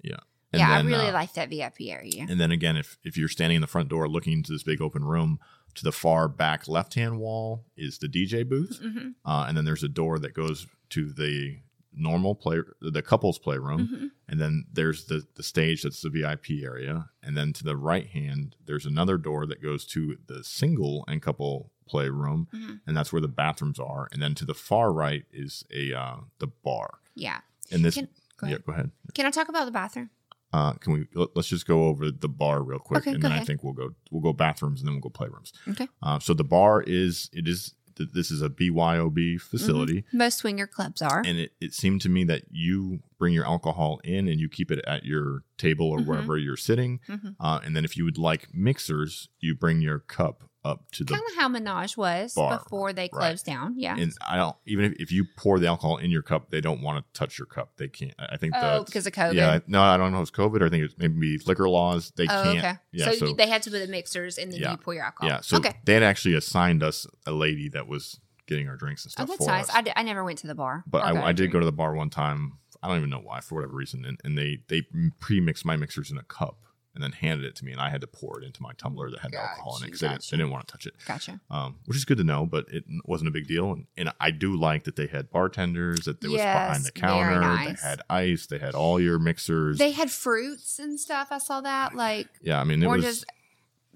And yeah, then, I really uh, liked that VIP area. And then again, if if you're standing in the front door looking into this big open room, to the far back left hand wall is the DJ booth, hmm uh, and then there's a door that goes to the normal play the couples playroom hmm and then there's the the stage that's the VIP area, and then to the right hand there's another door that goes to the single and couple playroom, hmm and that's where the bathrooms are, and then to the far right is a uh, the bar. Yeah. And this, Can- go yeah, go ahead. Can I talk about the bathroom? Uh, can we let, us just go over the bar real quick, Okay, and then I think we'll go we'll go bathrooms and then we'll go playrooms. Okay. Uh, so the bar is it is th- this is a BYOB facility. Most swinger clubs are. and it, it seemed to me that you bring your alcohol in and you keep it at your table or Mhm. wherever you're sitting Mhm. uh, and then if you would like mixers you bring your cup up to the kind of how Menage was bar, before they right. closed down. Yeah. and i don't even if, if you pour the alcohol in your cup they don't want to touch your cup they can't i think oh, that's because of COVID. yeah no i don't know if it's covid or i think it's maybe liquor laws they oh, can't okay. yeah so, so, they had to put the mixers and then Yeah. you pour your alcohol. yeah so okay. they had actually assigned us a lady that was getting our drinks and Oh, stuff that's for nice. us I, d- I never went to the bar. but I, I, did drink. go to the bar one time. I don't even know why, for whatever reason, and, and they they pre-mixed my mixers in a cup and then handed it to me, and I had to pour it into my tumbler that had alcohol in it because they, didn't- Gotcha. didn't want to touch it. Gotcha. Um, which is good to know, but it wasn't a big deal. And, and I do like that they had bartenders, that there was behind the counter, nice. they had ice, they had all your mixers. They had fruits and stuff. I saw that, like yeah, I mean it oranges, was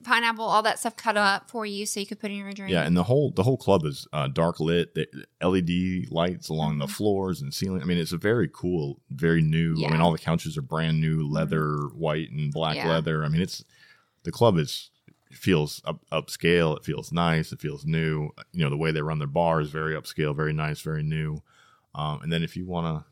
pineapple, all that stuff cut up for you so you could put in your drink. yeah, and the whole the whole club is uh, dark lit. The LED lights along the Mhm. floors and ceiling. I mean, it's a very cool, very new. I mean, Mm-hmm. all the couches are brand new, leather, white and black Yeah. leather. I mean, it's the club is feels up, upscale. It feels nice. It feels new. You know, the way they run their bar is very upscale, very nice, very new. Um, and then if you want to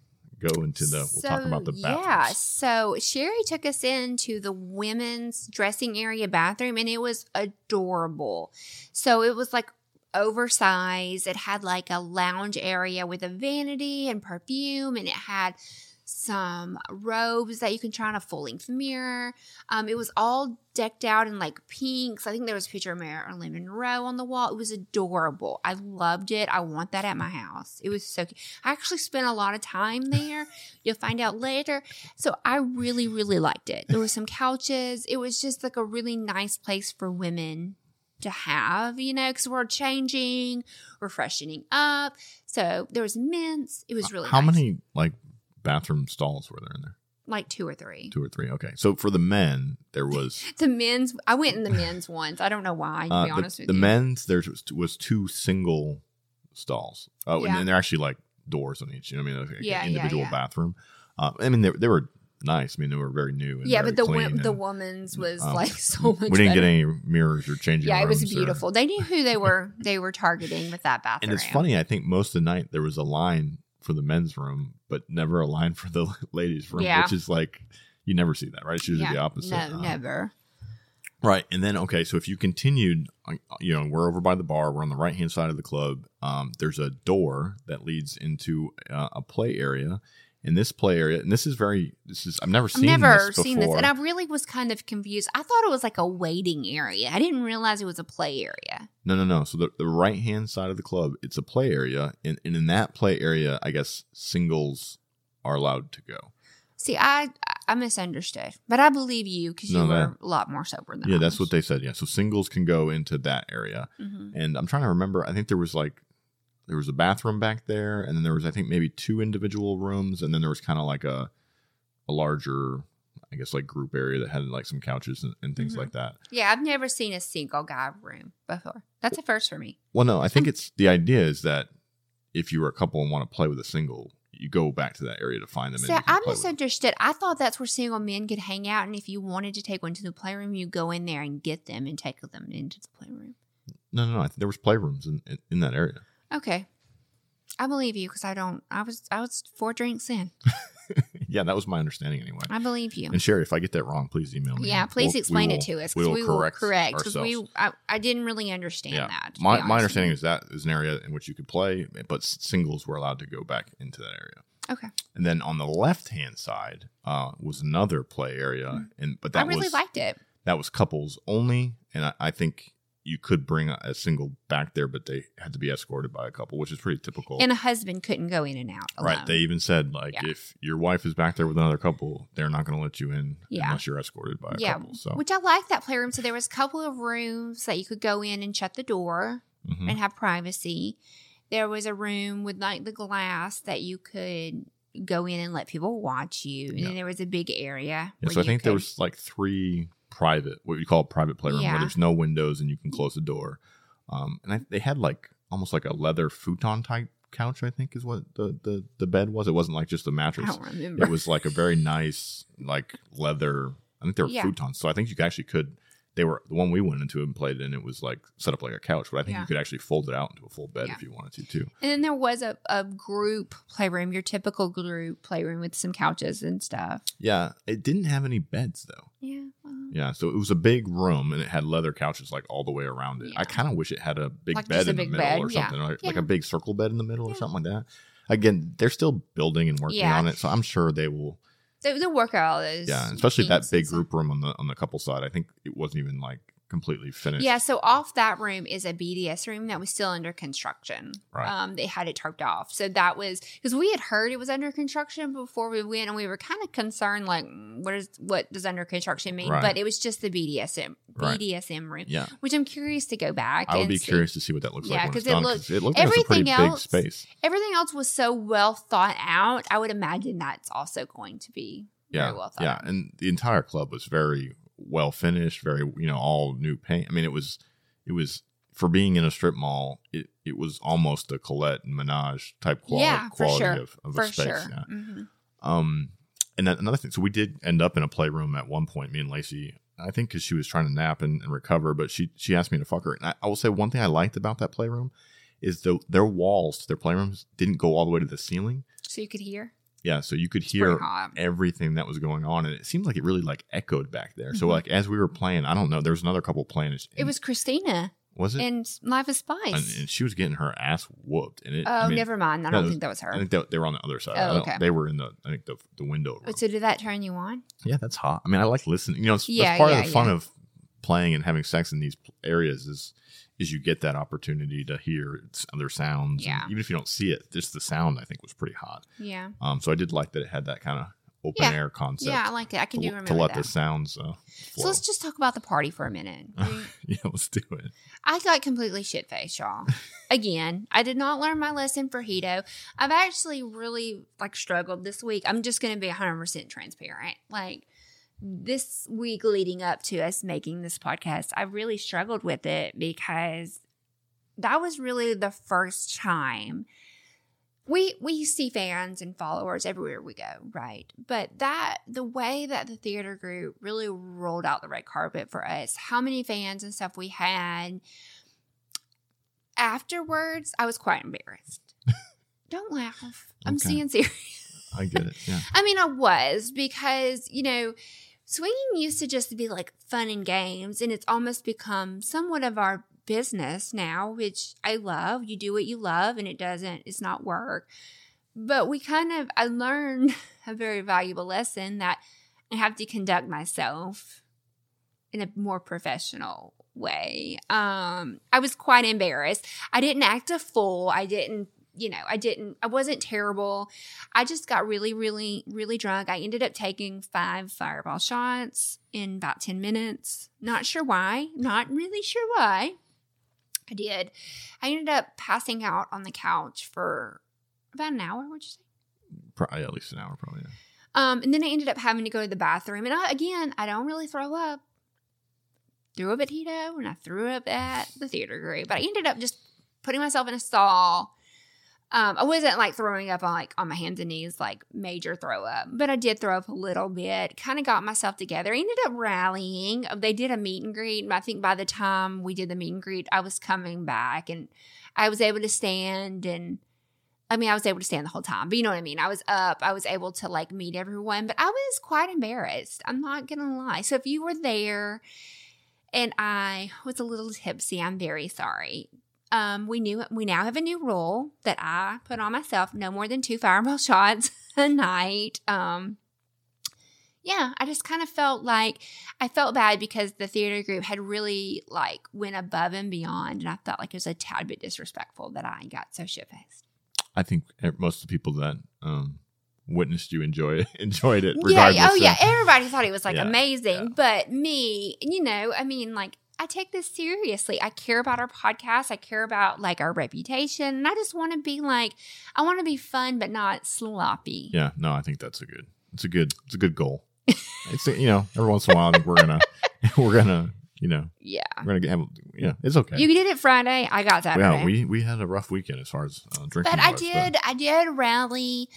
go into the, we'll talk about the bathrooms. Yeah. So Sherry took us into the women's dressing area bathroom and it was adorable. So it was like oversized. It had like a lounge area with a vanity and perfume and it had some robes that you can try on a full length mirror. Um, it was all decked out in like pinks. I think there was a picture of Marilyn Monroe on the wall. It was adorable. I loved it. I want that at my house. It was so cute. I actually spent a lot of time there. (laughs) You'll find out later. So I really, really liked it. There were some couches. It was just like a really nice place for women to have, you know, because we're changing, we're freshening up. So there was mints. It was really How nice. many like bathroom stalls were there in there? Like two or three. Two or three. Okay. So for the men, there was (laughs) The men's. I went in the men's (laughs) once. I don't know why. To uh, be the, honest with the you. The men's. There was, was two single stalls. Oh, Yeah. and they're actually like doors on each. You know, I mean, like Yeah, individual yeah. bathroom. Uh, I mean, they, they were nice. I mean, they were very new. And Yeah, very but the wo- the and, woman's was um, like (laughs) so much. We didn't get any mirrors or changing. Yeah, it was rooms or- beautiful. They knew who they were. They were targeting with that bathroom. And it's funny. I think most of the night there was a line for the men's room, but never a line for the (laughs) ladies' room, Yeah. which is like you never see that, right? It's usually Yeah. the opposite. No, Um, never. Right. And then, okay, so if you continued, uh, you know, we're over by the bar, we're on the right hand side of the club. Um, there's a door that leads into uh, a play area. And this play area, and this is very, this is, I've never I've seen never this seen this, before. and I really was kind of confused. I thought it was like a waiting area. I didn't realize it was a play area. No, no, no. So the, the right hand side of the club, it's a play area. And, and in that play area, I guess singles are allowed to go. See, I I misunderstood, but I believe you because you No, were a lot more sober than Yeah, I that's was. what they said. Yeah. So singles can go into that area. Mhm. And I'm trying to remember. I think there was like there was a bathroom back there, and then there was I think maybe two individual rooms, and then there was kind of like a a larger, I guess like group area that had like some couches and, and things Mhm. like that. Yeah, I've never seen a single guy room before. That's a first for me. Well, no, I think it's the idea is that if you were a couple and want to play with a single, you go back to that area to find them. And I play with them. misunderstood. I thought that's where single men could hang out, and if you wanted to take one to the playroom, you go in there and get them and take them into the playroom. No, no, no. I think there was playrooms in, in, in that area. Okay, I believe you because I don't. I was I was four drinks in. (laughs) yeah, that was my understanding anyway. I believe you. And Sherry, if I get that wrong, please email me. Yeah, please We'll- we explain will- it to us We because will we will correct, correct because we. I, I didn't really understand Yeah. that. My, my understanding is that is an area in which you could play, but singles were allowed to go back into that area. okay. And then on the left hand side uh, was another play area, and but that. I really was liked it. that was couples only, and I, I think you could bring a, single back there, but they had to be escorted by a couple, which is pretty typical. And a husband couldn't go in and out. Alone. Right. They even said like Yeah. if your wife is back there with another couple, they're not going to let you in Yeah. unless you're escorted by a yeah, couple. So which I like that playroom. So there was a couple of rooms that you could go in and shut the door mhm. and have privacy. There was a room with like the glass that you could go in and let people watch you. And Yeah. then there was a big area. Yeah, so I think there was like three private, what we call a private playroom, Yeah. where there's no windows and you can close the door. Um, and I, they had like almost like a leather futon type couch. I think is what the the the bed was. It wasn't like just a mattress. It was like a very nice like leather. I think they were Yeah. futons. So I think you actually could. They were the one we went into and played in. It was like set up like a couch, but I think Yeah. you could actually fold it out into a full bed Yeah. if you wanted to too. And then there was a, a group playroom, your typical group playroom with some couches and stuff. Yeah, it didn't have any beds though. Yeah. well, Yeah, so it was a big room and it had leather couches like all the way around it. Yeah. I kind of wish it had a big Like bed a in the middle bed, or something, like, like a big circle bed in the middle or something like that. Again, they're still building and working on it, so I'm sure they will. They, they work out all those. Yeah, especially that big group room on the on the couple side. I think it wasn't even like completely finished. Yeah, so off that room is a BDS room that was still under construction. Right. Um, they had it tarped off. So that was because we had heard it was under construction before we went, and we were kind of concerned, like, mm, what is what does under construction mean? Right. But it was just the BDSM Right. BDSM room, yeah. which I'm curious to go back. I would be see. curious to see what that looks Yeah, like Yeah, it's it looked- it looked like a pretty everything big else- space. Everything else was so well thought out. I would imagine that's also going to be Yeah, very well thought yeah, and the entire club was very well finished, very you know all new paint. I mean, it was it was for being in a strip mall. It it was almost a Colette and Menage type quality, Yeah, quality sure. of, of For a space. sure. Yeah. Mhm. Um, and then another thing. So we did end up in a playroom at one point. Me and Lacey. I think because she was trying to nap and, and recover, but she she asked me to fuck her. And I, I will say one thing I liked about that playroom is the their walls to their playrooms didn't go all the way to the ceiling. So you could hear. Yeah, so you could It's hear everything that was going on, and it seemed like it really like echoed back there. So Mhm. like as we were playing, I don't know, there was another couple playing. and- It was Christina was it, in Life of Spice. and, and she was getting her ass whooped, and it. oh, I mean, never mind. I don't think that was her. I think they, they were on the other side. Oh, okay. They were in the I think the the window room. So did that turn you on? Yeah, that's hot. I mean, I like listening. You know, it's, Yeah, that's part yeah, of the fun yeah. of playing and having sex in these areas is is you get that opportunity to hear other sounds. Yeah. even if you don't see it, just the sound I think was pretty hot. Yeah. Um, so I did like that it had that kind of open Yeah. air concept. Yeah, I like it. I can to, do to remember let that. the sounds uh, so let's just talk about the party for a minute. (laughs) yeah, let's do it. I got completely shit faced, y'all. Again, I did not learn my lesson for Hedo. I've actually really like struggled this week. I'm just going to be 100% transparent. Like this week leading up to us making this podcast, I really struggled with it because that was really the first time we we see fans and followers everywhere we go, right? But that the way that the theater group really rolled out the red carpet for us, how many fans and stuff we had. Afterwards, I was quite embarrassed. (laughs) Don't laugh. I'm Okay. seeing serious. I get it. Yeah. (laughs) I mean, I was because, you know, swinging used to just be like fun and games, and it's almost become somewhat of our business now, which I love. You do what you love, and it doesn't, it's not work. But we kind of, I learned (laughs) a very valuable lesson that I have to conduct myself in a more professional way. Um, I was quite embarrassed. I didn't act a fool. I didn't, you know, I didn't, I wasn't terrible. I just got really, really, really drunk. I ended up taking five fireball shots in about 10 minutes. Not sure why. Not really sure why. I did. I ended up passing out on the couch for about an hour, would you say? Probably at least an hour, probably. Yeah. Um, and then I ended up having to go to the bathroom. And I, again, I don't really throw up. Threw up at Tito and I threw up at the theater group. But I ended up just putting myself in a stall. Um, I wasn't like throwing up on like on my hands and knees, like major throw up, but I did throw up a little bit. Kind of got myself together. Ended up rallying. They did a meet and greet, and I think by the time we did the meet and greet, I was coming back, and I was able to stand and I mean, I was able to stand the whole time, but you know what I mean? I was up, I was able to like meet everyone, but I was quite embarrassed. I'm not gonna lie. So if you were there and I was a little tipsy, I'm very sorry. Um, we knew we now have a new rule that I put on myself: no more than two fireball (laughs) shots a night. Um, yeah, I just kind of felt like I felt bad because the theater group had really like went above and beyond, and I felt like it was a tad bit disrespectful that I got so shit faced. I think most of the people that um, witnessed you enjoy (laughs) enjoyed it. Yeah, Regardless oh yeah, everybody thought it was like Yeah, amazing, yeah. but me, you know, I mean, like I take this seriously. I care about our podcast. I care about like our reputation, and I just want to be like, I want to be fun but not sloppy. yeah. No, I think that's a good. It's a good. It's a good goal. (laughs) it's you know every once in a while I think we're gonna (laughs) we're gonna you know Yeah. we're gonna have yeah it's okay. You did it Friday. I got that. yeah, we we had a rough weekend as far as uh, drinking. but I did. I did rally.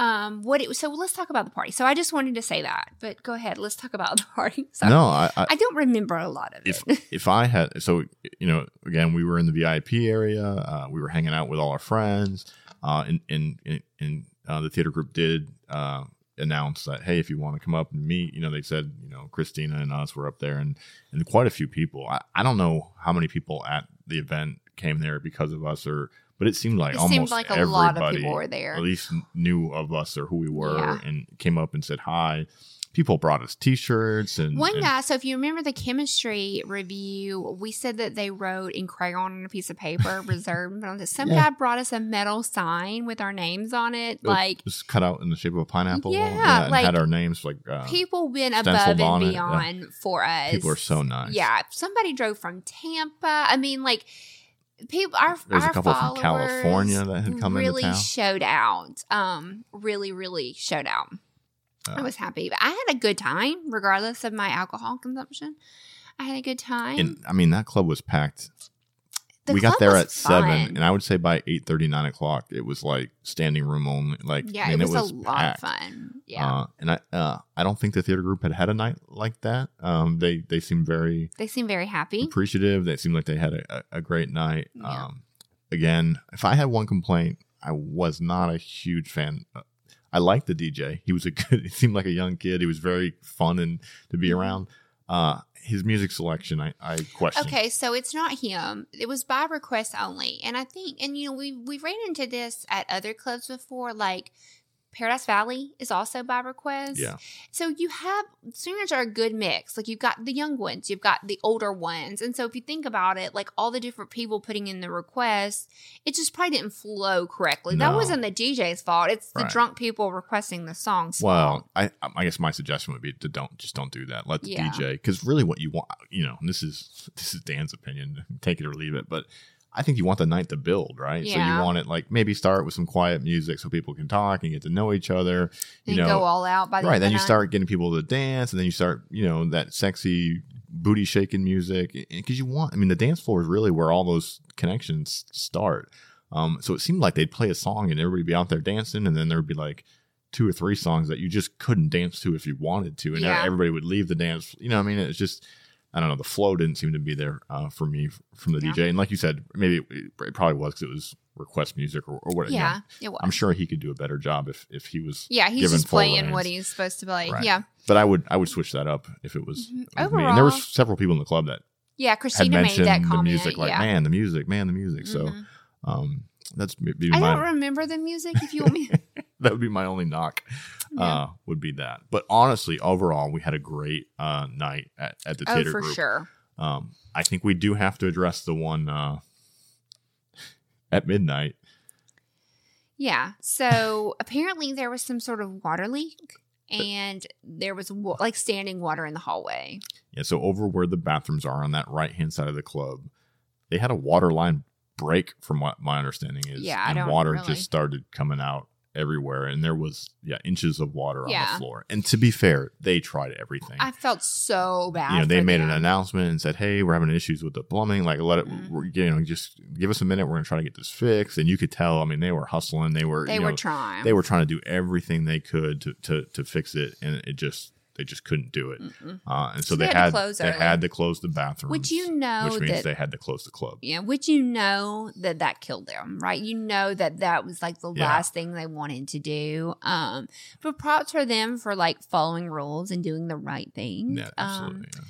Um, what it was. so let's talk about the party. So I just wanted to say that, but go ahead. Let's talk about the party. (laughs) Sorry. No, I, I I don't remember a lot of if it. (laughs) if I had so you know again we were in the VIP area uh, we were hanging out with all our friends uh, and and and, uh, the theater group did uh, announce that hey if you want to come up and meet you know they said you know Christina and us were up there and and quite a few people I, I don't know how many people at the event came there because of us or but it seemed like It almost seemed like a lot of people were there. at least knew of us or who we were Yeah. and came up and said hi people brought us t-shirts and One and- guy, so if you remember the chemistry review, we said that they wrote in crayon on a piece of paper, (laughs) reserved. on this. Some Yeah. guy brought us a metal sign with our names on it. It was- Like it was cut out in the shape of a pineapple. Yeah, and like, had our names like uh, people went above and on it, yeah. beyond for us. people are so nice. Yeah, somebody drove from Tampa. I mean, like people, our There's a couple from California that had come into really town. showed out. Um, really, really showed out. I Uh, was happy, but I had a good time, regardless of my alcohol consumption. I had a good time. and I mean that club was packed. The we got there was at seven, and I would say by eight thirty, nine o'clock, it was like standing room only. Like yeah, I mean, it, was a lot packed. of fun. Yeah, Uh, and I, uh, I don't think the theater group had had a night like that. Um, they they seemed very they seem very happy. appreciative. They seemed like they had a, a, great night. Yeah. Um, again, if I had one complaint, I was not a huge fan. Uh, I liked the DJ. He was a (laughs) good. He seemed like a young kid. He was very fun and to be Mhm. around. Uh, his music selection, I, I question. Okay, so it's not him. It was by request only, and I think, and you know, we we ran into this at other clubs before. Like Paradise Valley is also by request. Yeah. So you have singers are a good mix. Like you've got the young ones, you've got the older ones. And so if you think about it, like all the different people putting in the requests, it just probably didn't flow correctly. That wasn't the DJ's fault. It's the Right. drunk people requesting the songs. Well, I I guess my suggestion would be to don't just don't do that. Let the Yeah. DJ because really what you want, you know, and this is this is Dan's opinion. Take it or leave it, but I think you want the night to build, right? So you want it like maybe start with some quiet music so people can talk and get to know each other. You and know, go all out by the right? Then you night. start getting people to dance, and then you start, you know, that sexy booty shaking music because you want. I mean, the dance floor is really where all those connections start. Um, so it seemed like they'd play a song and everybody be out there dancing, and then there'd be like two or three songs that you just couldn't dance to if you wanted to, and Yeah. everybody would leave the dance. You know, I mean, it's just. I don't know. The flow didn't seem to be there uh, for me from the Yeah. DJ, and like you said, maybe it, it probably was because it was request music or, or what. you know. Yeah, it was. I'm sure he could do a better job if if he was yeah, he's just playing reins. what he's supposed to play. Right. Yeah. But I would I would switch that up if it was, Mhm. it was me. And there were several people in the club that Yeah, Christina made that the music, like yeah. man, the music, man, the music. So Mhm. um, that's maybe I my don't remember the music if you want me. (laughs) (laughs) (laughs) that would be my only knock. Yeah. Uh, would be that. But honestly, overall, we had a great uh, night at, at the oh, theater for group. sure. Um, I think we do have to address the one uh, (laughs) at midnight. Yeah. So (laughs) apparently there was some sort of water leak and there was wa- like standing water in the hallway. Yeah, so over where the bathrooms are on that right hand side of the club, they had a water line break, from what my understanding is. Yeah, I and water really- just started coming out everywhere, and there was yeah inches of water on Yeah. the floor. And to be fair, they tried everything. I felt so bad. you know, they for made an them. announcement and said, "Hey, we're having issues with the plumbing. Like, let it, Mhm. we're, you know, just give us a minute. We're gonna try to get this fixed." And you could tell. I mean, they were hustling. They were, They you were know, trying. they were trying to do everything they could to to to fix it, and it just they just couldn't do it. Uh, and so, So they, they had to had close they early. had to close the bathroom, Which you know which means that they had to close the club. yeah, which you know that that killed them, right? You know that that was like the Yeah. last thing they wanted to do. Um, but props for them for like following rules and doing the right thing. Yeah, Um, absolutely. yeah.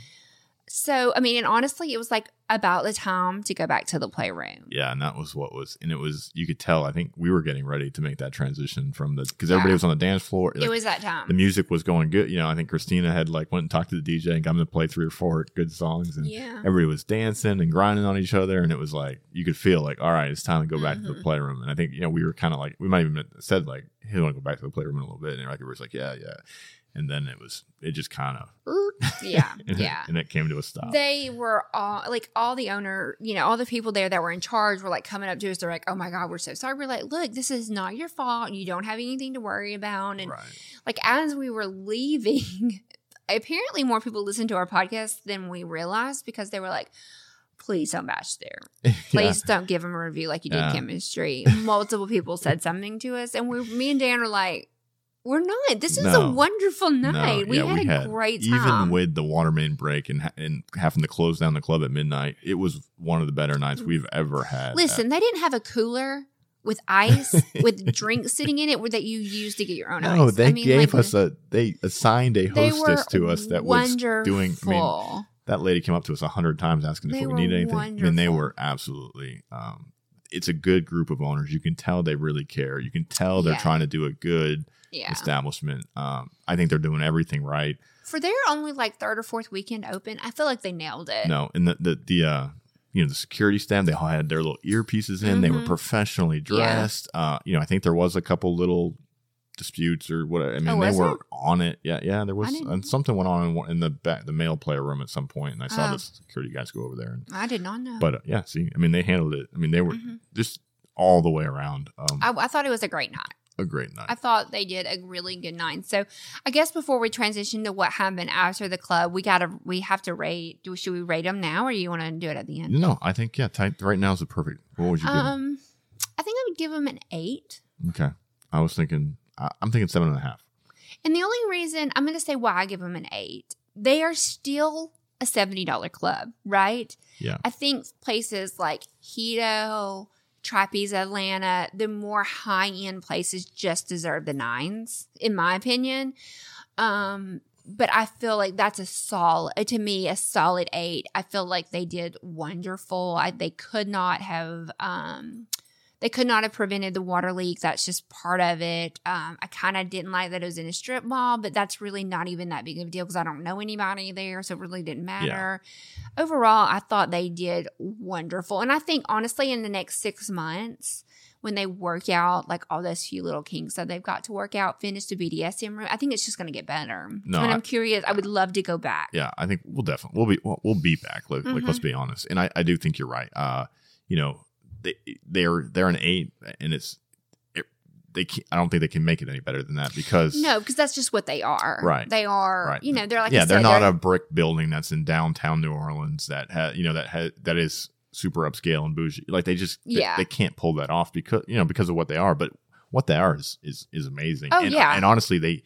So I mean, and honestly, it was like about the time to go back to the playroom. yeah, and that was what was, and it was you could tell. I think we were getting ready to make that transition from the because everybody Yeah. was on the dance floor. It was that time. the music was going good. You know, I think Christina had like went and talked to the DJ and got him to play three or four good songs, and yeah. everybody was dancing and grinding on each other, and it was like you could feel like, all right, it's time to go back to the Mhm. playroom. And I think you know we were kind of like we might even said like, hey, want to go back to the playroom in a little bit, and everybody was like, yeah, yeah. And then it was it just kind of (laughs) Yeah. (laughs) and, yeah. it, and it came to a stop. They were all like all the owner, you know, all the people there that were in charge were like coming up to us. They're like, "Oh my god, we're so sorry." We're like, "Look, this is not your fault. You don't have anything to worry about." And right. like as we were (laughs) leaving, apparently more people listened to our podcast than we realized because they were like, "Please don't bash there. Yeah. Please don't give them a review like you did Yeah. chemistry." Multiple people said something to us, and we, me and Dan are like, "We're not. This is a No. wonderful No, night. we, yeah, had a great time." Even with the water main break and and having to close down the club at midnight, it was one of the better nights we've ever had. Listen, they didn't have a cooler with (laughs) ice with drinks sitting in it that you use to get your own no, ice. they I mean, gave like, us a they assigned a hostess to us that was doing. I mean, that lady came up to us a hundred times asking They if we needed anything. I mean, they were absolutely. Um, it's a good group of owners. You can tell they really care. You can tell they're Yeah. trying to do a good yeah. establishment. Um, I think they're doing everything right. For their only like third or fourth weekend open, I feel like they nailed it. No, and the the the uh, you know the security staff they all had their little earpieces in. They were Mhm. professionally Yeah. dressed. Uh, you know, I think there was a couple little disputes or what. I mean, Oh, they were there? on it. Yeah, yeah. There was and something went on in, in the back the male player room at some point, and I saw Oh. the security guys go over there. And, I did not know. but uh, yeah, see, I mean, they handled it. I mean, they were Mhm. just all the way around. Um, I, I thought it was a great night. A great night. I thought they did a really good night. So I guess before we transition to what happened after the club, we gotta we have to rate. Do should we rate them now, or you want to do it at the end? no, I think yeah, tight, right now is the perfect. What would you give? Um, I think I would give them an eight. okay, I was thinking. I, I'm thinking seven and a half. And the only reason I'm going to say why I give them an eight, they are still a $70 club, right? Yeah. I think places like Hedo, Trapeze Atlanta, the more high end places just deserve the nines, in my opinion. Um, but I feel like that's a solid, to me, a solid eight. I feel like they did wonderful. I, they could not have, um, they could not have prevented the water leak. That's just part of it. Um, I kind of didn't like that it was in a strip mall, but that's really not even that big of a deal because I don't know anybody there, so it really didn't matter. Overall, I thought they did wonderful, and I think honestly, in the next six months, when they work out like all those few little kinks that they've got to work out, finish the BDSM room, I think it's just going to get better. No, and I- I'm curious. I would love to go back. yeah, I think we'll definitely we'll be we'll, we'll be back. Like, like, Mm-hmm. let's be honest, and I, I do think you're right. Uh, you know, they they're they're an eight, and it's it, they can I don't think they can make it any better than that because No, because that's just what they are. Right. They are. Right. You know, they're like yeah, they're not a brick building that's in downtown New Orleans that ha you know that ha- that is super upscale and bougie. Like they just they- Yeah. they, can't pull that off because you know because of what they are. But what they are is is, is amazing. Oh, and, yeah. and honestly, they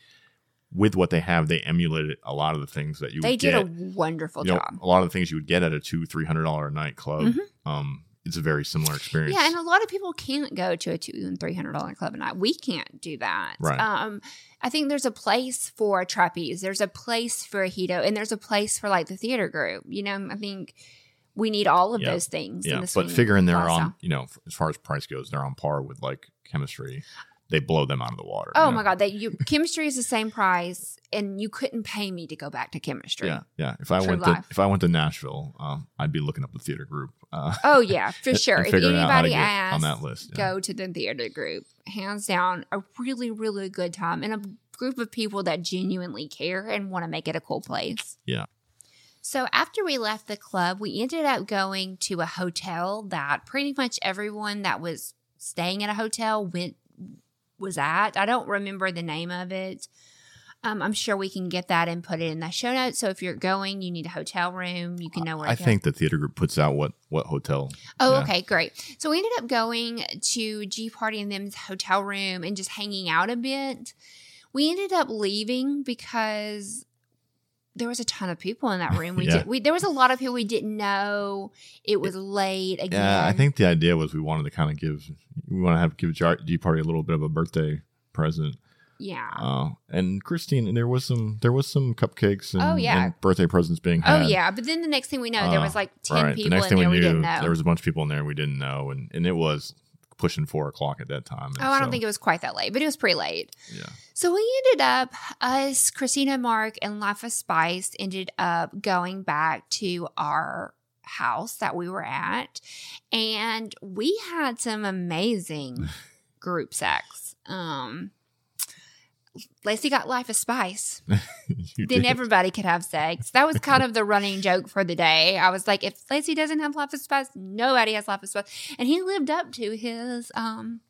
with what they have, they emulated a lot of the things that you They did get. a wonderful you know, job. a lot of the things you would get at a two three hundred dollar a night club. Mhm. Um, it's a very similar experience. Yeah, and a lot of people can't go to a two and three hundred dollar club a night. We can't do that. Right. Um, I think there's a place for a trapeze. There's a place for a hedo, and there's a place for like the theater group. You know, I think we need all of Yeah. those things. in yeah, but figuring they're on, you know, as far as price goes, they're on par with like chemistry. They blow them out of the water. Oh know? my god, that you chemistry is the same price, and you couldn't pay me to go back to chemistry. Yeah, yeah. If I True went life. to if I went to Nashville, um, I'd be looking up the theater group. Uh, Oh yeah, for (laughs) sure. if figuring out how to anybody asks, on that list. yeah. go to the theater group. Hands down, a really, really good time and a group of people that genuinely care and want to make it a cool place. Yeah. So after we left the club, we ended up going to a hotel that pretty much everyone that was staying at a hotel went was at. I don't remember the name of it. Um, I'm sure we can get that and put it in the show notes. So if you're going, you need a hotel room. You can know where. I think the theater group puts out what what hotel. Oh, Yeah. okay, great. So we ended up going to G Party and them's hotel room and just hanging out a bit. We ended up leaving because there was a ton of people in that room. (laughs) We Yeah. did. We there was a lot of people we didn't know. It was late again. Yeah, I think the idea was we wanted to kind of give we want to have give G Party a little bit of a birthday present. Yeah. Uh, and Christine, and there was some there was some cupcakes and, Oh, yeah. and birthday presents being oh yeah. But then the next thing we know, there Uh, was like ten right. people the next in thing there we we, knew, didn't know. there was a bunch of people in there we didn't know, and, and it was pushing four o'clock at that time. oh, I don't think it was quite that late, but it was pretty late. Yeah, So we ended up, us, Christina, Mark, and Life of Spice ended up going back to our house that we were at. And we had some amazing (laughs) group sex. Um, Lacey got Life of Spice. (laughs) Then did. everybody could have sex. That was kind of the running joke for the day. I was like, if Lacey doesn't have Life of Spice, nobody has Life of Spice. And he lived up to his, um,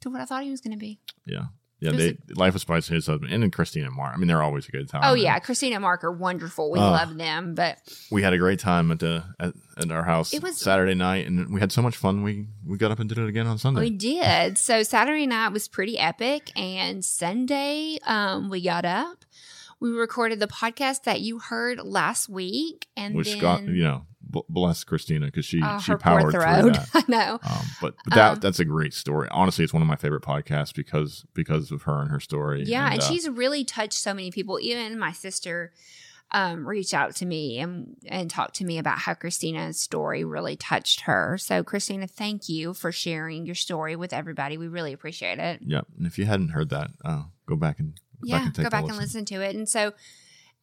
to what I thought he was going to be. yeah, yeah. They Life of Spice, his husband, and then Christina and Mark. I mean, they're always a good time. Oh yeah, Christina and Mark are wonderful. We Uh, love them, but we had a great time at the at, at our house It was- Saturday night, and we had so much fun. We we got up and did it again on Sunday. we did. So Saturday night was pretty epic, and Sunday um, we got up. We recorded the podcast that you heard last week, and which then got you know b- bless Christina because she uh, she powered through that. (laughs) I know. Um, but, but that Um, that's a great story. Honestly, it's one of my favorite podcasts because because of her and her story. Yeah, and, uh, she's really touched so many people. Even my sister um, reached out to me and and talked to me about how Christina's story really touched her. So Christina, thank you for sharing your story with everybody. We really appreciate it. yeah. And if you hadn't heard that, uh, go back and go yeah, back and go back listen. and listen to it. And so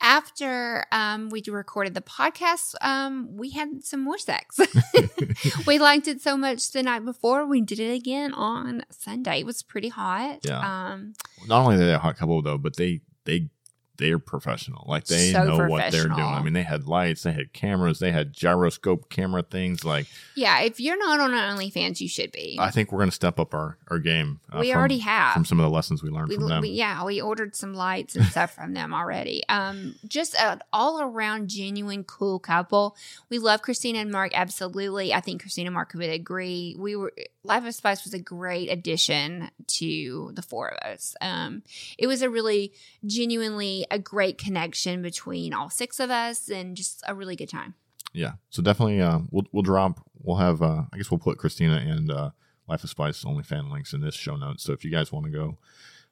after um, we recorded the podcast, um, we had some more sex. (laughs) (laughs) we liked it so much the night before. We did it again on Sunday. It was pretty hot. Yeah. Um, Not only are they a hot couple though, but they they they're professional. Like they So know what they're doing. I mean, they had lights, they had cameras, they had gyroscope camera things. Like yeah, if you're not on OnlyFans, you should be. I think we're gonna step up our our game. uh, we from- already have. from some of the lessons we learned we, from them. we- yeah, we ordered some lights and stuff from them already. (laughs) Um, just an all around genuine cool couple. We love Christina and Mark absolutely. I think Christina and Mark would agree. We were Life of Spice was a great addition to the four of us. Um, it was a really genuinely a great connection between all six of us and just a really good time. yeah so definitely uh we'll we'll drop we'll have uh i guess we'll put christina and uh life of spice only fan links in this show notes so if you guys want to go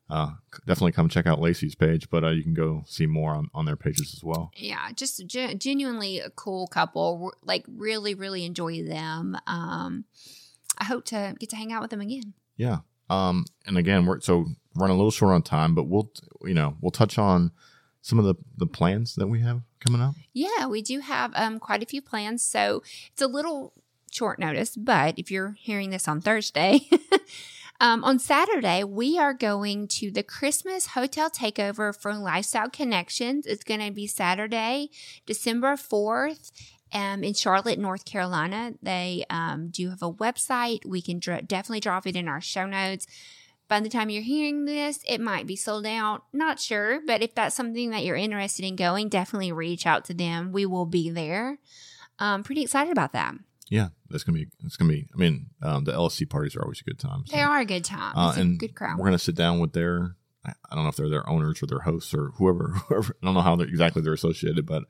uh definitely come check out lacey's page but uh you can go see more on on their pages as well yeah just ge- genuinely a cool couple like really really enjoy them um I hope to get to hang out with them again. Yeah. Um, and again, we're so running a little short on time, but we'll you know we'll touch on some of the the plans that we have coming up. Yeah, we do have um, quite a few plans. So it's a little short notice, but if you're hearing this on Thursday, (laughs) um, on Saturday, we are going to the Christmas Hotel Takeover for Lifestyle Connections. It's going to be Saturday, December 4th. Um, in Charlotte, North Carolina, they um, do have a website. We can dr- definitely drop it in our show notes by the time you're hearing this, it might be sold out. Not sure, but if that's something that you're interested in going, definitely reach out to them. We will be there. Um, pretty excited about that. Yeah, that's gonna be. It's gonna be. I mean, um, the LSC parties are always a good time. so. They are a good time. Uh, and good crowd. We're gonna sit down with their. I I don't know if they're their owners or their hosts or whoever. (laughs) Whoever. I don't know how they're, exactly they're associated, but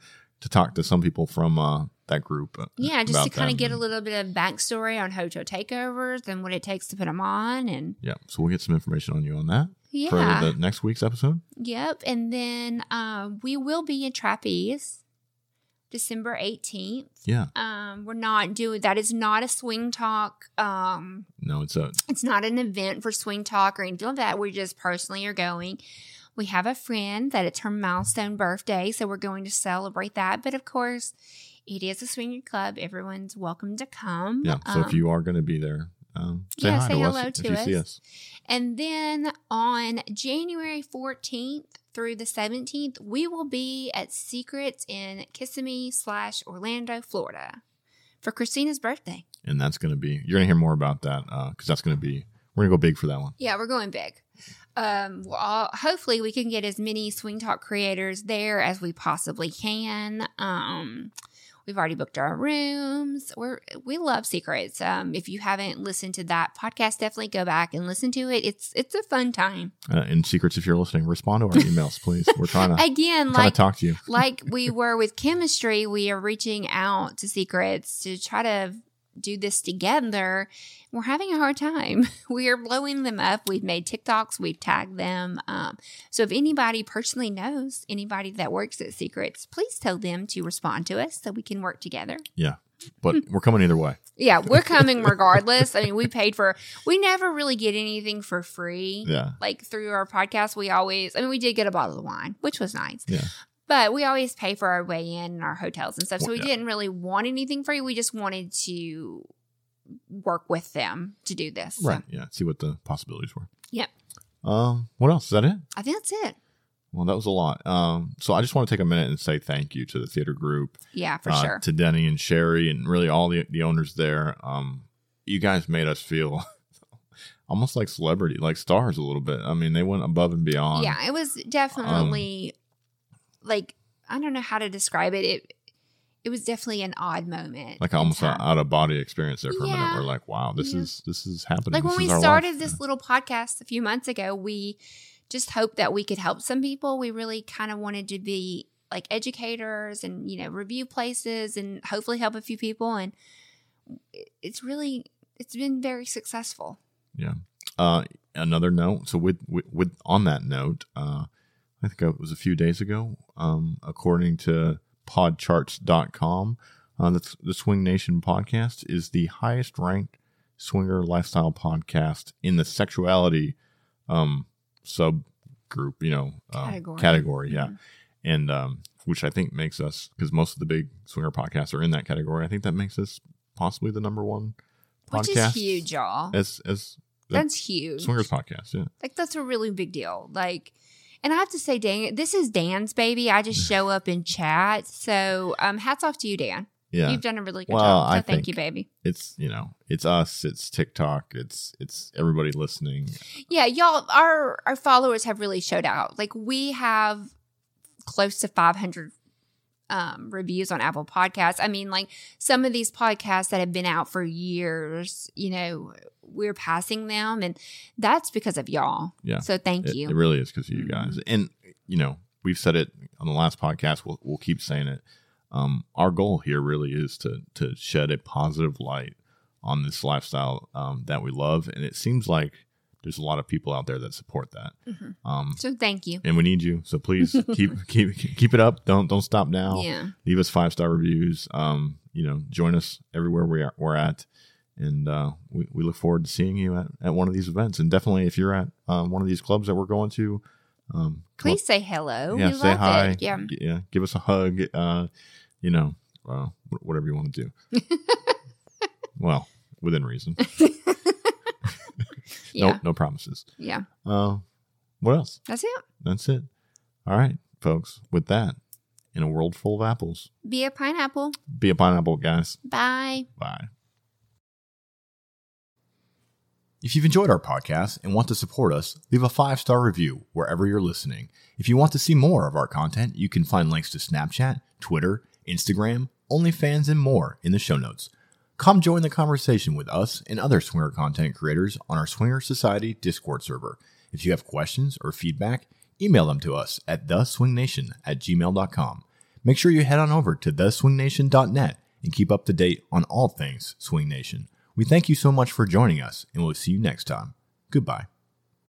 to talk to some people from uh, that group. uh, Yeah, just to kind of get a little bit of backstory on hotel takeovers and what it takes to put them on, and Yeah, so we'll get some information on you on that yeah, for the next week's episode. yep. And then um, we will be in Trapeze, December eighteenth. Yeah, Um, we're not doing that. Is not a swing talk. Um, no, it's a it's not an event for swing talk or anything like that. We just personally are going. We have a friend that it's her milestone birthday, so we're going to celebrate that. But of course, it is a swinger club. Everyone's welcome to come. yeah. So if Um, you are going to be there, um, say yeah, hi say to hello us to if you see us. us. And then on January 14th through the 17th, we will be at Secrets in Kissimmee slash Orlando, Florida for Christina's birthday. And that's going to be you're going to hear more about that because that's going to be we're going to go big for that one. Yeah, we're going big. Um, we'll hopefully we can get as many Swing Talk creators there as we possibly can. Um, we've already booked our rooms. We're we love secrets. Um, if you haven't listened to that podcast, definitely go back and listen to it. It's it's a fun time. Uh, and secrets, if you're listening, respond to our emails, please. We're trying to (laughs) Again, trying like to talk to you. like we were with chemistry, we are reaching out to secrets to try to do this together. We're having a hard time. (laughs) We are blowing them up. We've made TikToks, we've tagged them. Um, so if anybody personally knows anybody that works at Secrets, please tell them to respond to us so we can work together. Yeah, but (laughs) we're coming either way. Yeah, we're (laughs) coming regardless. I mean, we paid for, we never really get anything for free. Yeah, Like through our podcast, we always, I mean, we did get a bottle of wine, which was nice. yeah, But we always pay for our way in and our hotels and stuff. So Well, we yeah. didn't really want anything free. We just wanted to work with them to do this. So, right. Yeah, see what the possibilities were. Yep. Um, what else? Is that it? I think that's it. Well, that was a lot. Um, so I just want to take a minute and say thank you to the theater group, Yeah, for uh, sure. to Denny and Sherry, and really all the the owners there. Um, you guys made us feel (laughs) almost like celebrity, like stars a little bit. I mean, they went above and beyond. yeah, it was definitely like, I don't know how to describe it. It it was definitely an odd moment. like almost an out of body experience there for a minute. We're like, wow, this Yeah. is this is happening. like when we started life. this little podcast a few months ago we just hoped that we could help some people we really kind of wanted to be like educators and you know review places and hopefully help a few people and it's really it's been very successful Yeah. Uh, another note. So with, with with on that note, uh, I think it was a few days ago. Um, according to Podcharts.com, uh, the, the Swing Nation podcast is the highest ranked swinger lifestyle podcast in the sexuality um subgroup. You know, uh, Category. category. Yeah, Mhm. and um, which I think makes us because most of the big swinger podcasts are in that category. I think that makes us possibly the number one which podcast is huge y'all as as that's huge swingers podcast. Yeah. like that's a really big deal like and I have to say, Dan, this is Dan's baby. I just show up in chat. So um, hats off to you, Dan. Yeah. You've done a really good Well, job. So I thank you, baby. it's you know it's us it's tiktok it's it's everybody listening Yeah, y'all, our our followers have really showed out. Like we have close to 500 um, reviews on Apple Podcasts. I mean, like some of these podcasts that have been out for years, you know, we're passing them, and that's because of y'all. Yeah. So thank it, you. it really is because of you Mm-hmm. guys and you know we've said it on the last podcast we'll, we'll keep saying it um our goal here really is to to shed a positive light on this lifestyle um that we love and it seems like there's a lot of people out there that support that Mhm. um so thank you. and we need you so please (laughs) keep keep keep it up don't don't stop now Yeah. leave us five star reviews. Um, you know, join us everywhere we are, we're at, and uh, we, we look forward to seeing you at, at one of these events. And definitely, if you're at um, one of these clubs that we're going to, um, come Please say hello. yeah, we say love hi. It. Yeah. G- yeah, give us a hug. Uh, you know, uh, whatever you want to do. (laughs) well, within reason. (laughs) Yeah. No, no promises. Yeah. Uh, what else? That's it. That's it. All right, folks. With that, in a world full of apples, Be a pineapple. be a pineapple, guys. Bye. Bye. If you've enjoyed our podcast and want to support us, leave a five star review wherever you're listening. If you want to see more of our content, you can find links to Snapchat, Twitter, Instagram, OnlyFans, and more in the show notes. Come join the conversation with us and other swinger content creators on our Swinger Society Discord server. If you have questions or feedback, email them to us at theswingnation at gmail.com. Make sure you head on over to theswingnation.net and keep up to date on all things Swing Nation. We thank you so much for joining us, and we'll see you next time. Goodbye.